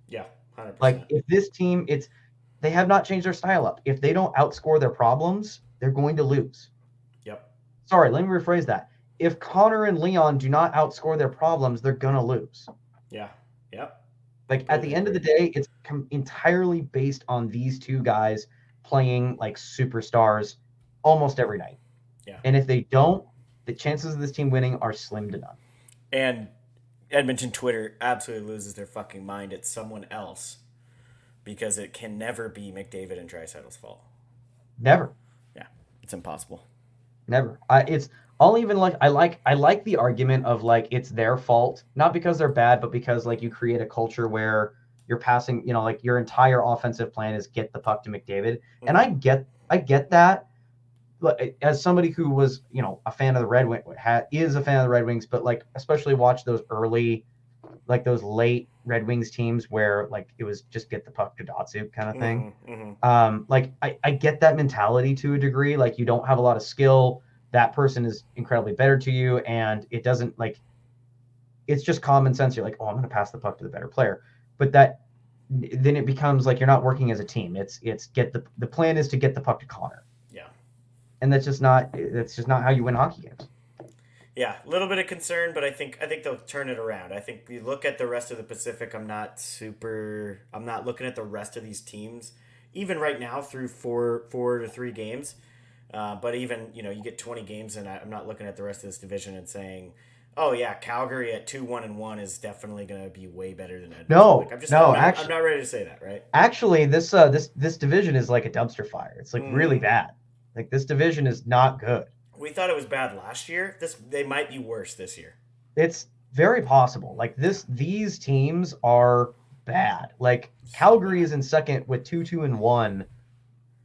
Speaker 2: yeah, hundred
Speaker 1: Like if this team, it's they have not changed their style up. If they don't outscore their problems, they're going to lose.
Speaker 2: Yep.
Speaker 1: Sorry, let me rephrase that. If Connor and Leon do not outscore their problems, they're gonna lose.
Speaker 2: Yeah. Yep.
Speaker 1: Like at the end of the day, it's com- entirely based on these two guys playing like superstars almost every night.
Speaker 2: Yeah.
Speaker 1: And if they don't, the chances of this team winning are slim to none.
Speaker 2: And Edmonton Twitter absolutely loses their fucking mind at someone else because it can never be McDavid and Draisaitl's fault.
Speaker 1: Never.
Speaker 2: Yeah, it's impossible.
Speaker 1: Never. I it's I'll even like I like I like the argument of like it's their fault, not because they're bad, but because like you create a culture where you're passing, you know, like your entire offensive plan is get the puck to McDavid. And I get I get that. But as somebody who was, you know, a fan of the Red Wing is a fan of the Red Wings, but like especially watch those early like those late Red Wings teams where like it was just get the puck to Datsyuk kind of thing.
Speaker 2: Mhm,
Speaker 1: um like I, I get that mentality to a degree. Like you don't have a lot of skill. That person is incredibly better to you and it doesn't like it's just common sense. You're like oh i'm going to pass the puck to the better player but that then it becomes like you're not working as a team it's it's get the the plan is to get the puck to connor
Speaker 2: Yeah.
Speaker 1: and that's just not that's just not how you win hockey games
Speaker 2: Yeah, a little bit of concern, but I think I think they'll turn it around. I think you look at the rest of the Pacific. I'm not super. I'm not looking at the rest of these teams, even right now through four four to three games. Uh, but even you know you get 20 games, and I'm not looking at the rest of this division and saying, oh yeah, Calgary at two one and one is definitely going to be way better than Edmonton.
Speaker 1: No,
Speaker 2: like, I'm just,
Speaker 1: no,
Speaker 2: I'm not,
Speaker 1: actually-
Speaker 2: I'm not ready to say that, right?
Speaker 1: Actually, this uh this this division is like a dumpster fire. It's like really
Speaker 2: Mm.
Speaker 1: bad. Like this division is not good.
Speaker 2: We thought it was bad last year. This they might be worse this year.
Speaker 1: It's very possible. Like this these teams are bad. Like Calgary is in second with 2 2 and 1.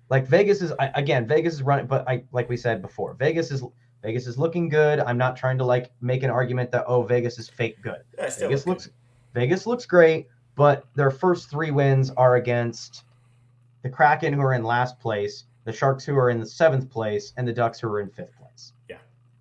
Speaker 1: Like Vegas is I, again, Vegas is running but I like we said before. Vegas is Vegas is looking good. I'm not trying to like make an argument that oh Vegas is fake good.
Speaker 2: Yeah,
Speaker 1: Vegas
Speaker 2: look
Speaker 1: looks Vegas looks great, but their first three wins are against the Kraken, who are in last place, the Sharks, who are in the seventh place, and the Ducks, who are in fifth place.
Speaker 2: Yeah,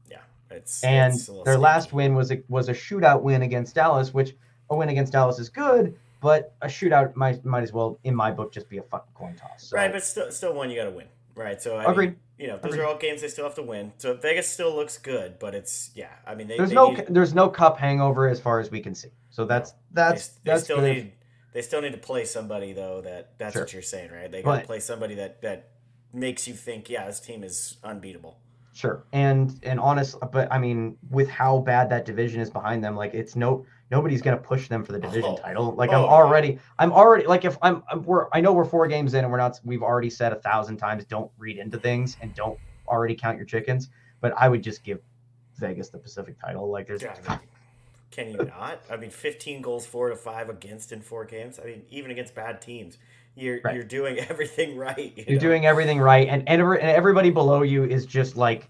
Speaker 2: yeah, it's
Speaker 1: And
Speaker 2: it's
Speaker 1: their last win was a was a shootout win against Dallas, which a win against Dallas is good, but a shootout might might as well, in my book, just be a fucking coin toss. So,
Speaker 2: Right, but still, still one you got to win. Right, so I
Speaker 1: Agreed.
Speaker 2: Mean, you know, those
Speaker 1: Agreed.
Speaker 2: are all games they still have to win. So Vegas still looks good, but it's yeah. I mean, they
Speaker 1: there's
Speaker 2: they
Speaker 1: no
Speaker 2: need,
Speaker 1: there's no cup hangover as far as we can see. So that's that's
Speaker 2: they
Speaker 1: that's
Speaker 2: still
Speaker 1: good.
Speaker 2: need they still need to play somebody though. That that's
Speaker 1: Sure.
Speaker 2: what you're saying, right? They got to play somebody that that makes you think, yeah, this team is unbeatable.
Speaker 1: Sure. And and honest, but I mean, with how bad that division is behind them, like it's no nobody's gonna push them for the division
Speaker 2: Oh.
Speaker 1: title. Like
Speaker 2: Oh,
Speaker 1: I'm already, I'm already like if I'm, I'm we're I know we're four games in and we're not we've already said a thousand times don't read into things and don't already count your chickens. But I would just give Vegas the Pacific title. Like there's
Speaker 2: Yeah, I mean, can you not? I mean, 15 goals, four to five against in four games. I mean, even against bad teams, you're
Speaker 1: Right.
Speaker 2: you're doing everything right. you
Speaker 1: you're
Speaker 2: know?
Speaker 1: doing everything right, and and, every, and everybody below you is just like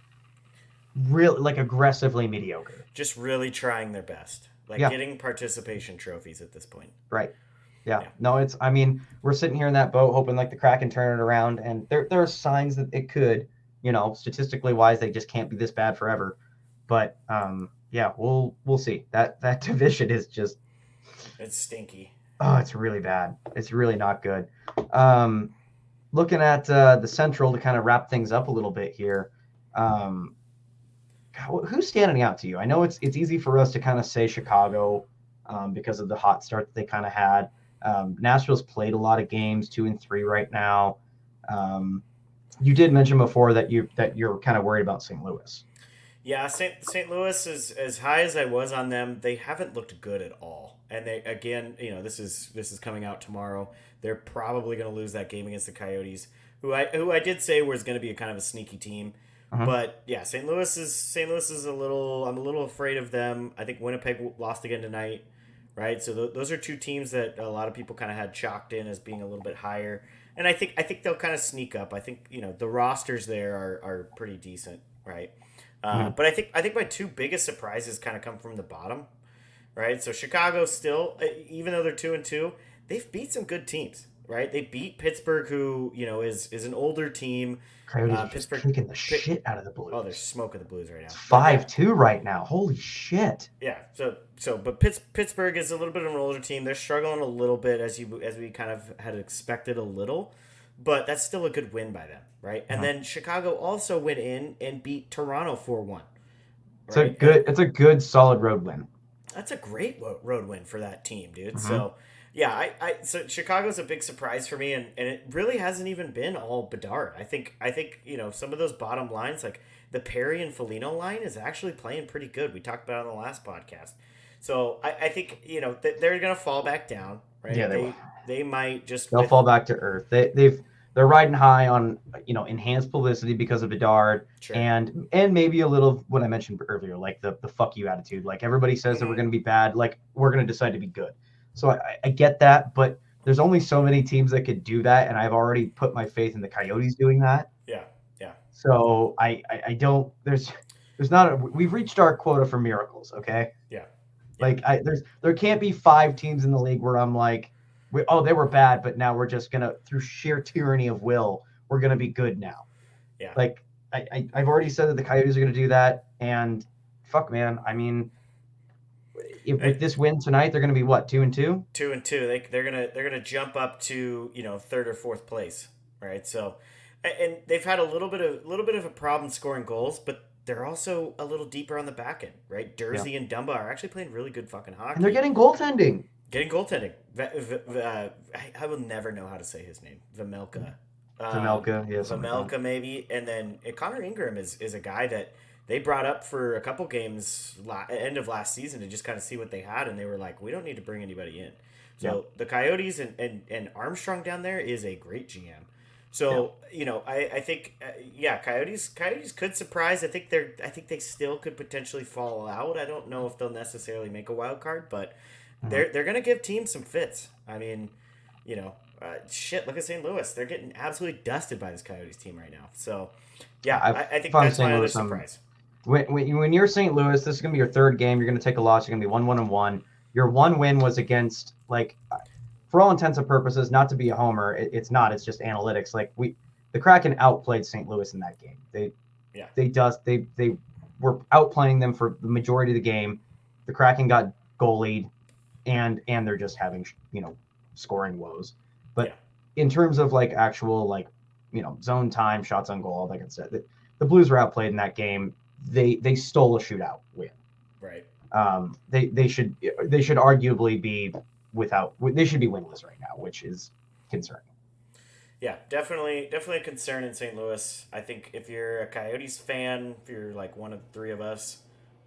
Speaker 1: real like aggressively mediocre.
Speaker 2: just really trying their best, like
Speaker 1: Yeah.
Speaker 2: getting participation trophies at this point.
Speaker 1: Right. Yeah.
Speaker 2: Yeah.
Speaker 1: No, it's I mean, we're sitting here in that boat hoping like the Kraken turn it around and there there are signs that it could, you know, statistically wise they just can't be this bad forever. But um yeah, we'll we'll see. That that division is just
Speaker 2: It's stinky.
Speaker 1: oh, it's really bad. It's really not good. Um looking at uh the central to kind of wrap things up a little bit here. Um who's standing out to you? I know it's it's easy for us to kind of say Chicago um, because of the hot start that they kind of had. Um, Nashville's played a lot of games, two and three right now. Um, you did mention before that you that you're kind of worried about St. Louis.
Speaker 2: Yeah, St. St. Louis is as high as I was on them. They haven't looked good at all. And they again, you know, this is this is coming out tomorrow. They're probably going to lose that game against the Coyotes, who I who I did say was going to be a kind of a sneaky team.
Speaker 1: Uh-huh.
Speaker 2: But yeah, St. Louis is St. Louis is a little. I'm a little afraid of them. I think Winnipeg lost again tonight, right? So th- those are two teams that a lot of people kind of had chalked in as being a little bit higher. And I think I think they'll kind of sneak up. I think you know the rosters there are, are pretty decent, right? Uh, But I think I think my two biggest surprises kind of come from the bottom, right? So Chicago still, even though they're two and two, they've beat some good teams, right? They beat Pittsburgh, who you know is is an older team.
Speaker 1: Coyotes
Speaker 2: Uh, Pittsburgh-
Speaker 1: kicking the
Speaker 2: Pitt-
Speaker 1: shit out of the Blues.
Speaker 2: Oh, they're smoking the Blues right now.
Speaker 1: Five two right now. Holy shit!
Speaker 2: Yeah. So so but Pitts, Pittsburgh is a little bit of an older team. They're struggling a little bit as you as we kind of had expected a little, but that's still a good win by them, right? And then Chicago also went in and beat Toronto four one.
Speaker 1: It's a good. It's a good solid road win.
Speaker 2: That's a great road win for that team, dude.
Speaker 1: Mhm.
Speaker 2: So, yeah, I, I so Chicago's a big surprise for me, and, and it really hasn't even been all Bedard. I think I think you know some of those bottom lines, like the Perry and Foligno line, is actually playing pretty good. We talked about it on the last podcast. So I, I think you know th- they're gonna fall back down, right?
Speaker 1: Yeah, they
Speaker 2: they they might just
Speaker 1: They'll
Speaker 2: with-
Speaker 1: fall back to earth. They, they've they're riding high on you know enhanced publicity because of Bedard
Speaker 2: Sure.
Speaker 1: and and maybe a little what I mentioned earlier, like the the fuck you attitude. Like everybody says that we're
Speaker 2: Mhm.
Speaker 1: going to be bad, like we're going to decide to be good. So I, I get that, but there's only so many teams that could do that, and I've already put my faith in the Coyotes doing that.
Speaker 2: yeah, yeah,
Speaker 1: So I I, I don't there's there's not a, we've reached our quota for miracles. Okay.
Speaker 2: Yeah.
Speaker 1: Like I there's there can't be five teams in the league where I'm like, we, oh they were bad, but now we're just gonna through sheer tyranny of will we're gonna be good now.
Speaker 2: Yeah.
Speaker 1: Like I, I I've already said that the Coyotes are gonna do that, and fuck man, I mean. If, with this win tonight, they're going to be what two and two.
Speaker 2: two and two. They they're gonna they're gonna jump up to you know third or fourth place, right? So, and they've had a little bit of a little bit of a problem scoring goals, but they're also a little deeper on the back end, right? Durzi and Dumba are actually playing really good fucking hockey.
Speaker 1: And they're getting goaltending.
Speaker 2: Getting goaltending. Uh, I, I will never know how to say his name. Vejmelka. Um,
Speaker 1: yeah, something like
Speaker 2: maybe. And then Connor Ingram is, is a guy that they brought up for a couple games la- end of last season to just kind of see what they had. And they were like, we don't need to bring anybody in. So the Coyotes and, and, and Armstrong down there is a great GM. So you know, I, I think uh, yeah, Coyotes Coyotes could surprise. I think they're I think they still could potentially fall out. I don't know if they'll necessarily make a wild card, but
Speaker 1: Mm-hmm.
Speaker 2: they're they're gonna give teams some fits. I mean, you know, uh, shit. Look at St. Louis; they're getting absolutely dusted by this Coyotes team right now. So yeah, I, I think that's
Speaker 1: St.
Speaker 2: my other
Speaker 1: I'm-
Speaker 2: surprise.
Speaker 1: When, when, when you're St. Louis, this is going to be your third game. You're going to take a loss. You're going to be one, one, and one. Your one win was against, like, uh, for all intents and purposes, not to be a homer. It, it's not. It's just analytics. Like we, the Kraken outplayed St. Louis in that game. They,
Speaker 2: Yeah.
Speaker 1: they just they they were outplaying them for the majority of the game. The Kraken got goalied, and and they're just having you know scoring woes. But
Speaker 2: Yeah.
Speaker 1: in terms of like actual like you know zone time, shots on goal, all that good stuff. The, the Blues were outplayed in that game. They they stole a shootout win.
Speaker 2: Right.
Speaker 1: Um, they they should they should arguably be without they should be winless right now, which is concerning.
Speaker 2: Yeah, definitely, definitely a concern in St. Louis. I think if you're a Coyotes fan, if you're like one of the three of us,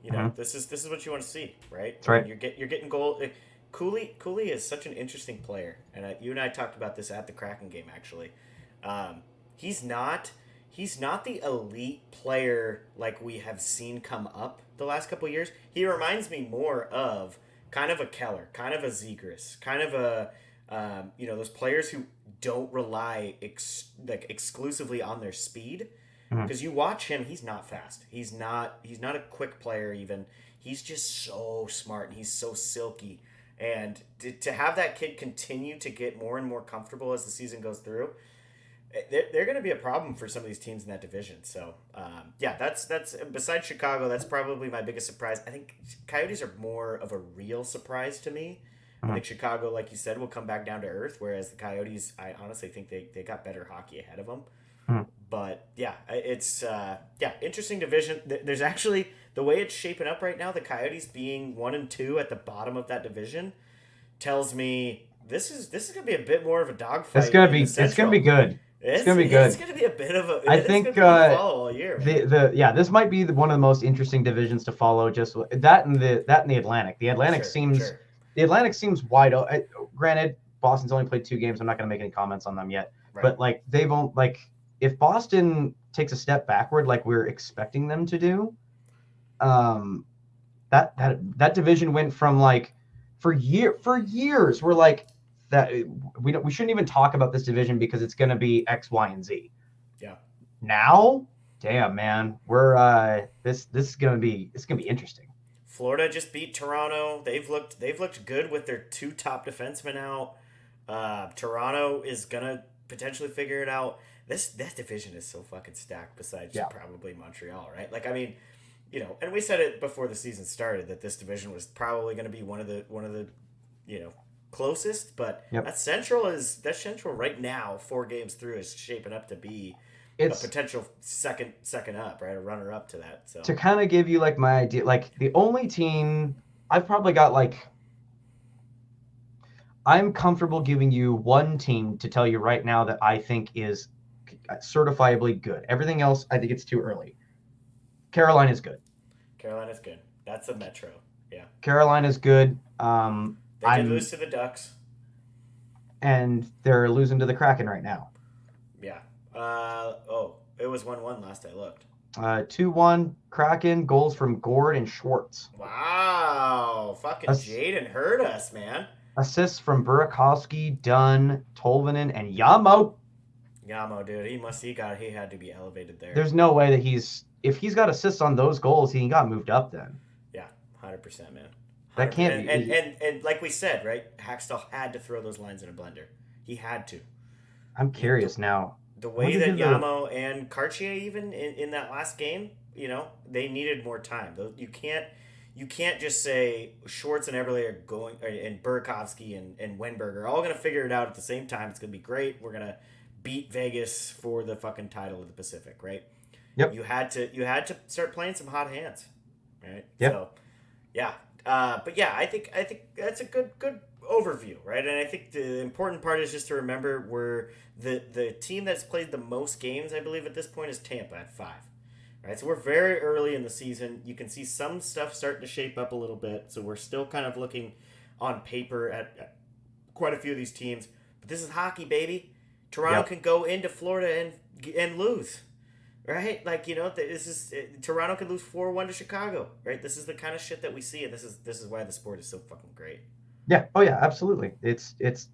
Speaker 2: you know, this is this is what you want to see, right?
Speaker 1: Mm-hmm. That's right.
Speaker 2: You're get you're getting goal. eh, Cooley Cooley is such an interesting player, and I, you and I talked about this at the Kraken game. Actually, um, he's not he's not the elite player like we have seen come up the last couple years. He reminds me more of kind of a Keller, kind of a Zegras, kind of a um, you know those players who don't rely ex- like exclusively on their speed. Because you watch him he's not fast. He's not he's not a quick player even. He's just so smart and he's so silky. And to, to have that kid continue to get more and more comfortable as the season goes through they're, they're going to be a problem for some of these teams in that division so um, yeah that's that's besides chicago that's probably my biggest surprise i think coyotes are more of a real surprise to me I think Chicago, like you said, will come back down to earth, whereas the Coyotes, I honestly think they, they got better hockey ahead of them.
Speaker 1: Hmm.
Speaker 2: But yeah, it's uh, yeah interesting division. There's actually the way it's shaping up right now. The Coyotes being one and two at the bottom of that division tells me this is this is gonna be a bit more of a dogfight.
Speaker 1: It's gonna be it's gonna be good.
Speaker 2: It's,
Speaker 1: gonna be good.
Speaker 2: It's gonna be a bit of a.
Speaker 1: I think,
Speaker 2: gonna be one to
Speaker 1: uh,
Speaker 2: all year. man.
Speaker 1: The the yeah, this might be the, one of the most interesting divisions to follow. Just that and the that and the Atlantic. The Atlantic
Speaker 2: Sure,
Speaker 1: seems
Speaker 2: sure.
Speaker 1: the Atlantic seems wide open. Granted, Boston's only played two games. I'm not going to make any comments on them yet.
Speaker 2: Right.
Speaker 1: But like they've on, like if Boston takes a step backward, like we're expecting them to do, um, that that that division went from like for year for years we're like that we don't we shouldn't even talk about this division because it's going to be X, Y, and Z.
Speaker 2: Yeah.
Speaker 1: Now, damn man, we're uh this this is going to be it's going to be interesting.
Speaker 2: Florida just beat Toronto. They've looked they've looked good with their two top defensemen out. Uh, Toronto is gonna potentially figure it out. This that division is so fucking stacked. Besides
Speaker 1: Yeah.
Speaker 2: probably Montreal, right? Like I mean, you know, and we said it before the season started that this division was probably going to be one of the one of the you know closest. But
Speaker 1: Yep.
Speaker 2: that Central is that Central right now, four games through, is shaping up to be
Speaker 1: It's
Speaker 2: a potential second second up, right? A runner up to that. So
Speaker 1: to kind of give you like my idea like the only team i've probably got like i'm comfortable giving you one team to tell you right now that i think is certifiably good everything else i think it's too early carolina's good
Speaker 2: Carolina's good. That's a Metro. Yeah,
Speaker 1: carolina's good um
Speaker 2: they did
Speaker 1: I'm-
Speaker 2: lose to the Ducks.
Speaker 1: and they're losing to the kraken right now
Speaker 2: Yeah. Uh oh, it was one one last I looked.
Speaker 1: uh 2-1 kraken goals from Gourde and schwartz
Speaker 2: Wow, fucking
Speaker 1: That's-
Speaker 2: Jaden hurt us, man.
Speaker 1: assists from burakovsky dunn tolvanen and yamo
Speaker 2: Yamo, dude, he must he got he had to be elevated there.
Speaker 1: there's no way that he's if he's got assists on those goals, he got moved up then.
Speaker 2: yeah, hundred percent, man.
Speaker 1: That can't
Speaker 2: and,
Speaker 1: be-
Speaker 2: And, and and like we said, right? Hakstol had to throw those lines in a blender. He had to.
Speaker 1: I'm curious now.
Speaker 2: The way that
Speaker 1: do?
Speaker 2: Uh, Yamo and Kartye even in, in that last game, you know, they needed more time. You can't you can't just say Schwartz and Eberle are going uh, and Burakovsky and, and Wennberg are all gonna figure it out at the same time. It's gonna be great. We're gonna beat Vegas for the fucking title of the Pacific, right?
Speaker 1: Yep.
Speaker 2: you had to you had to start playing some hot hands, right?
Speaker 1: Yep.
Speaker 2: So, yeah, uh, but yeah, I think I think that's a good good overview, right? And I think the important part is just to remember we're the the team that's played the most games, I believe, at this point is Tampa at five. Right, so we're very early in the season. You can see some stuff starting to shape up a little bit. So we're still kind of looking on paper at, at quite a few of these teams. But this is hockey, baby. Toronto
Speaker 1: Yep.
Speaker 2: can go into Florida and and lose, right? Like you know, this is uh, Toronto can lose four one to Chicago, right? This is the kind of shit that we see, and this is this is why the sport is so fucking great.
Speaker 1: Yeah. Oh yeah, absolutely. It's it's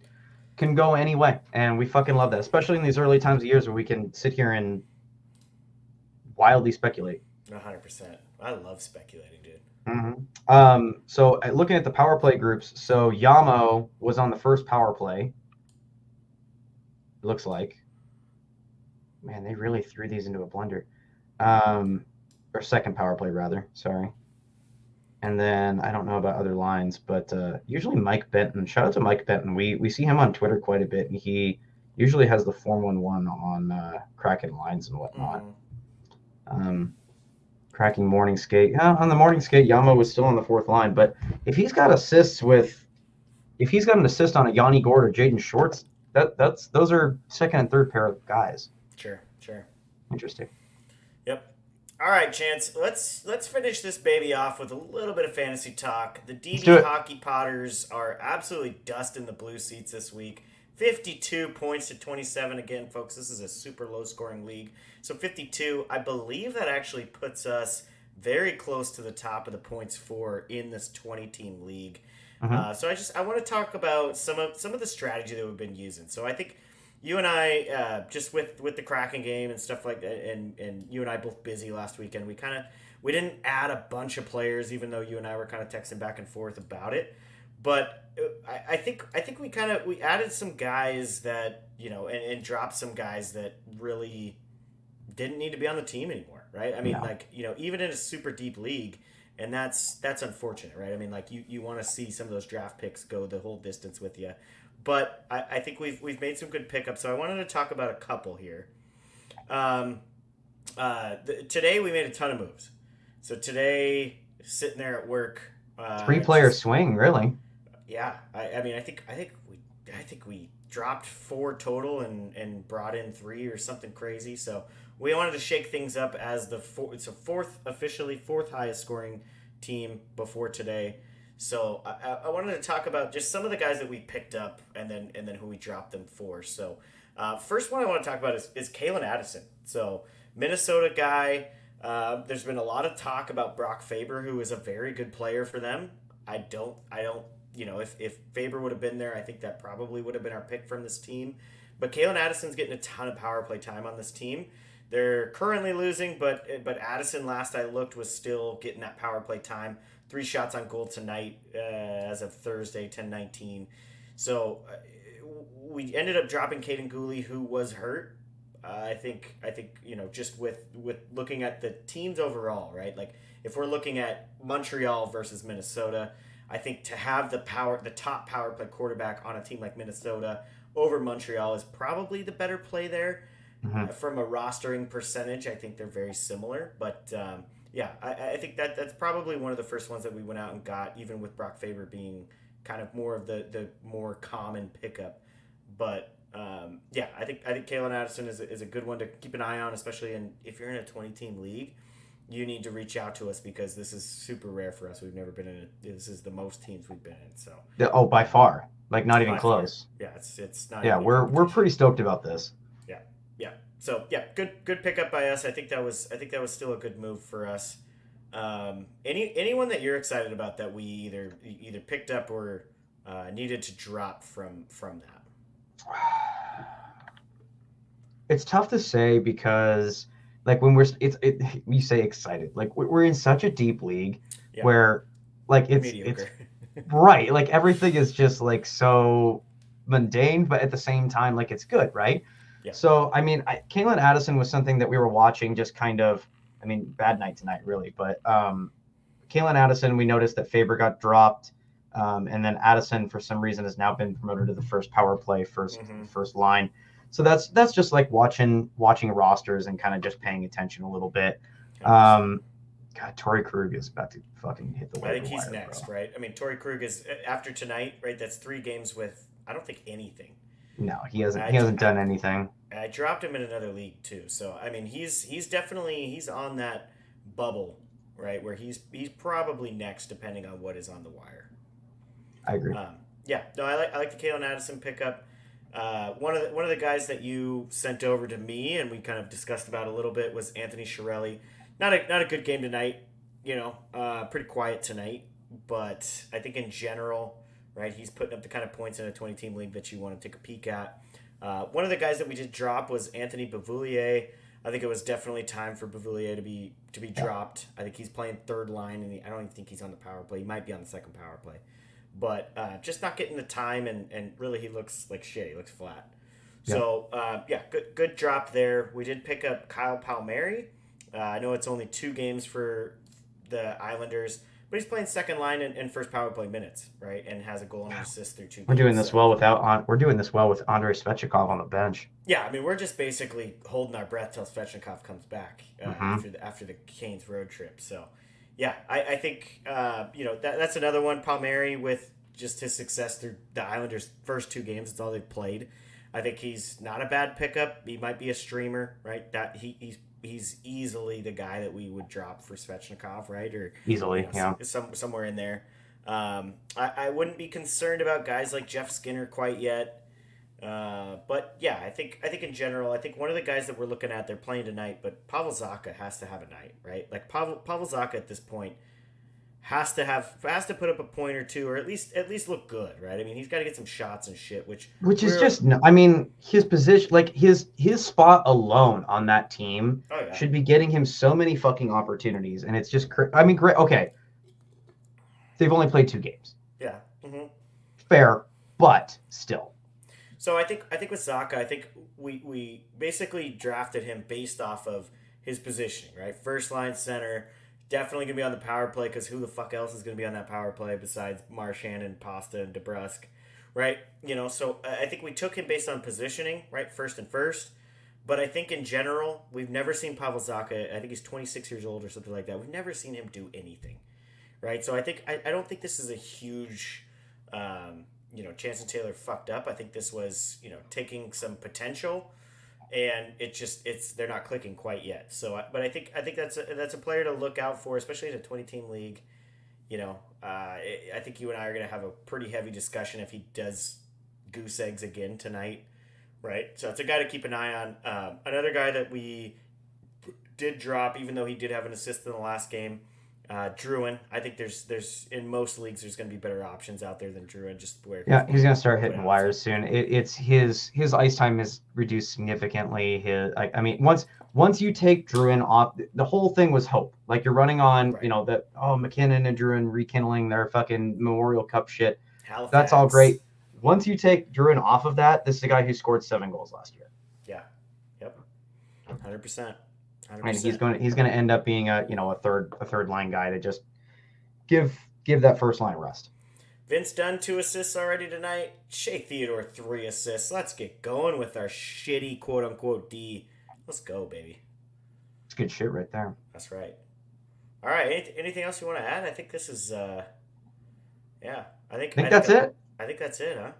Speaker 1: can go any way, and we fucking love that, especially in these early times of years where we can sit here and wildly speculate.
Speaker 2: One hundred percent. I love speculating, dude.
Speaker 1: hmm Um, so uh, looking at the power play groups, so Yamo was on the first power play. Looks like. Man, they really threw these into a blender. Um, or second power play rather. Sorry. And then I don't know about other lines, but uh, usually Mike Benton. Shout out to Mike Benton. We we see him on Twitter quite a bit, and he usually has the four one one on uh, Kraken lines and whatnot
Speaker 2: Mhm.
Speaker 1: um, Kraken morning skate. Yeah, on the morning skate, Yamo was still on the fourth line, but if he's got assists with, if he's got an assist on a Yanni Gourde or Jaden Schwartz, that that's those are second and third pair of guys.
Speaker 2: Sure, sure.
Speaker 1: Interesting.
Speaker 2: Yep. All right, Chance. Let's let's finish this baby off with a little bit of fantasy talk. The DB. Hockey Potters are absolutely dusting the blue seats this week. 52 points to 27 again, folks. This is a super low scoring league. So 52, I believe that actually puts us very close to the top of the points for in this 20 team league.
Speaker 1: Mhm.
Speaker 2: Uh, so I just I want to talk about some of some of the strategy that we've been using. So I think you and I uh, just with with the Kraken game and stuff like that, and and you and I both busy last weekend. We kind of we didn't add a bunch of players, even though you and I were kind of texting back and forth about it. But uh, I, I think I think we kind of we added some guys that you know and, and dropped some guys that really didn't need to be on the team anymore, right? I mean,
Speaker 1: No.
Speaker 2: like you know, even in a super deep league, and that's that's unfortunate, right? I mean, like you, you want to see some of those draft picks go the whole distance with you, but I, I think we've we've made some good pickups. So I wanted to talk about a couple here. Um, uh, th- today we made a ton of moves. So today, sitting there at work, uh,
Speaker 1: Three player
Speaker 2: just-
Speaker 1: swing, really.
Speaker 2: yeah, I, I mean, I think I think we I think we dropped four total and and brought in three or something crazy. So we wanted to shake things up as the four, it's a fourth officially fourth highest scoring team before today. So I, I- wanted to talk about just some of the guys that we picked up and then and then who we dropped them for. So uh, first one I want to talk about is is Calen Addison. So Minnesota guy. Uh, there's been a lot of talk about Brock Faber, who is a very good player for them. I don't, I don't, you know, if, if Faber would have been there, I think that probably would have been our pick from this team. But Calen Addison's getting a ton of power play time on this team. They're currently losing, but but Addison, last I looked, was still getting that power play time. Three shots on goal tonight uh, as of Thursday, 10-19. So uh, we ended up dropping Kaiden Guhle, who was hurt. Uh, I think I think you know just with with looking at the teams overall, right? Like if we're looking at Montreal versus Minnesota, I think to have the power, the top power play quarterback on a team like Minnesota over Montreal is probably the better play there.
Speaker 1: Mhm.
Speaker 2: Uh, from a rostering percentage, I think they're very similar. But um, yeah, I, I think that that's probably one of the first ones that we went out and got, even with Brock Faber being kind of more of the the more common pickup. But um, yeah, I think I think Calen Addison is a, is a good one to keep an eye on, especially in if you're in a 20 team league. You need to reach out to us because this is super rare for us. We've never been in it. This is the most teams we've been in. So
Speaker 1: Oh, by far, like not even
Speaker 2: By far.
Speaker 1: close.
Speaker 2: yeah, it's it's not.
Speaker 1: Yeah, we're we're pretty stoked about this.
Speaker 2: So yeah, good good pickup by us. I think that was I think that was still a good move for us. Um, any anyone that you're excited about that we either either picked up or uh, needed to drop from from that.
Speaker 1: It's tough to say because, like, when we're it's it, you say excited, like we're we're in such a deep league
Speaker 2: Yeah.
Speaker 1: where, like, it's
Speaker 2: Mediocre.
Speaker 1: it's right, like everything is just like so mundane, but at the same time, like it's good, right?
Speaker 2: Yeah.
Speaker 1: So I mean, I, Calen Addison was something that we were watching, just kind of. I mean, bad night tonight, really, but um, Calen Addison, we noticed that Faber got dropped. Um, and then Addison, for some reason, has now been promoted to the first power play, 1st
Speaker 2: Mhm.
Speaker 1: first line. So that's that's just like watching watching rosters and kind of just paying attention a little bit. Um, God, Torey Krug is about to fucking hit the. Wall.
Speaker 2: I think he's
Speaker 1: wire,
Speaker 2: next,
Speaker 1: bro.
Speaker 2: right? I mean, Torey Krug is after tonight, right? That's three games with I don't think anything.
Speaker 1: No, he hasn't.
Speaker 2: I-
Speaker 1: He hasn't done anything.
Speaker 2: I dropped him in another league too, so I mean, he's he's definitely he's on that bubble, right? Where he's he's probably next, depending on what is on the wire.
Speaker 1: I agree.
Speaker 2: Um, yeah, no, I like I like the Calen Addison pickup. Uh, one of the one of the guys that you sent over to me and we kind of discussed about a little bit was Anthony Cirelli. Not a not a good game tonight, you know, uh, pretty quiet tonight. But I think in general, right, he's putting up the kind of points in a twenty team league that you want to take a peek at. Uh, one of the guys that we did drop was Anthony Beauvillier. I think it was definitely time for Beauvillier to be to be dropped. I think he's playing third line, and I don't even think he's on the power play. He might be on the second power play but uh, just not getting the time and, and really he looks like shit. He looks flat. So uh, yeah, good good drop there. We did pick up Kyle Palmieri. Uh, I know it's only two games for the Islanders, but he's playing second line and, and first power play minutes, right? And has a goal and an assist through two.
Speaker 1: We're doing this
Speaker 2: so-
Speaker 1: well without on. We're doing this well with Andrei Svechnikov on the bench.
Speaker 2: Yeah, I mean we're just basically holding our breath till Svechnikov comes back uh,
Speaker 1: Mhm.
Speaker 2: after the after the Canes road trip. So yeah, I, I think uh, you know that, that's another one. Palmieri with just his success through the Islanders' first two games. It's all they've played. I think he's not a bad pickup. He might be a streamer, right? That he, he's he's easily the guy that we would drop for Svechnikov, right? Or
Speaker 1: Easily,
Speaker 2: you know,
Speaker 1: yeah.
Speaker 2: some, somewhere in there. Um, I, I wouldn't be concerned about guys like Jeff Skinner quite yet. Uh, but yeah, I think I think in general, I think one of the guys that we're looking at, they're playing tonight, but Pavel Zacha has to have a night, right? Like Pavel Pavel Zacha at this point has to have has to put up a point or two, or at least at least look good, right? I mean, he's got to get some shots and shit, which
Speaker 1: Which is just. no- I mean, his position, like his his spot alone on that team,
Speaker 2: oh yeah,
Speaker 1: should be getting him so many fucking opportunities, and it's just. I mean, great. Okay, they've only played two games.
Speaker 2: yeah. hmm
Speaker 1: Fair, but still.
Speaker 2: So I think I think with Zacha, I think we we basically drafted him based off of his positioning, right? First line center, definitely gonna be on the power play because who the fuck else is gonna be on that power play besides Marchand and Pasta and DeBrusk, right? You know, so I I think we took him based on positioning, right? First and first. But I think in general, we've never seen Pavel Zacha. I think he's 26 years old or something like that. We've never seen him do anything, right? So I think I, I don't think this is a huge um, you know, Chance and Taylor fucked up. I think this was, you know, taking some potential, and it just it's they're not clicking quite yet. So, but I think I think that's a, that's a player to look out for, especially in a twenty team league. You know, uh, I think you and I are gonna have a pretty heavy discussion if he does goose eggs again tonight, right? So it's a guy to keep an eye on. Um, another guy that we did drop, even though he did have an assist in the last game. Uh, Drouin, I think there's there's in most leagues there's going to be better options out there than Drouin. Just where
Speaker 1: Yeah, he's gonna start hitting wires soon. It, it's his his ice time is reduced significantly. His, I, I mean, once once you take Drouin off, the whole thing was hope. Like you're running on,
Speaker 2: Right.
Speaker 1: you know, that oh MacKinnon and Drouin rekindling their fucking Memorial Cup shit.
Speaker 2: Halifax.
Speaker 1: That's all great. Once you take Drouin off of that, this is a guy who scored seven goals last year.
Speaker 2: Yeah. Yep. Hundred percent.
Speaker 1: I mean, he's going to he's going to end up being a you know a third a third line guy to just give give that first line rest.
Speaker 2: Vince Dunn two assists already tonight. Shea Theodore three assists. Let's get going with our shitty quote unquote D. Let's go, baby.
Speaker 1: It's good shit right there.
Speaker 2: That's right. All right. Anyth- anything else you want to add? I think this is. uh Yeah. I think.
Speaker 1: I think that's it.
Speaker 2: I think that's it, huh?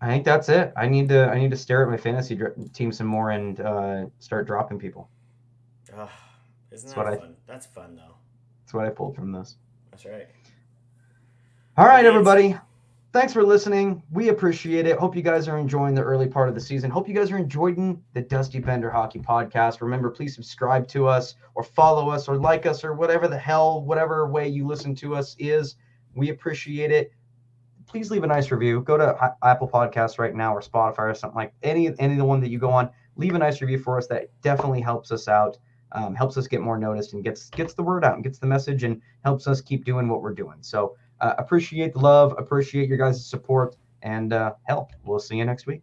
Speaker 1: I think that's it. I need to I need to stare at my fantasy dr- team some more and uh, start dropping people.
Speaker 2: Oh, isn't
Speaker 1: That's
Speaker 2: that
Speaker 1: what I-
Speaker 2: fun? That's fun though.
Speaker 1: That's what I pulled from this.
Speaker 2: That's right.
Speaker 1: All right, everybody. Thanks for listening. We appreciate it. Hope you guys are enjoying the early part of the season. Hope you guys are enjoying the Dusty Bender Hockey Podcast. Remember, please subscribe to us or follow us or like us or whatever the hell, whatever way you listen to us is. We appreciate it. Please leave a nice review. Go to Apple Podcasts right now or Spotify or something like any any of the one that you go on. Leave a nice review for us. That definitely helps us out. Um, helps us get more noticed and gets gets the word out and gets the message and helps us keep doing what we're doing. So uh, appreciate the love, appreciate your guys' support, and uh, hell, we'll see you next week.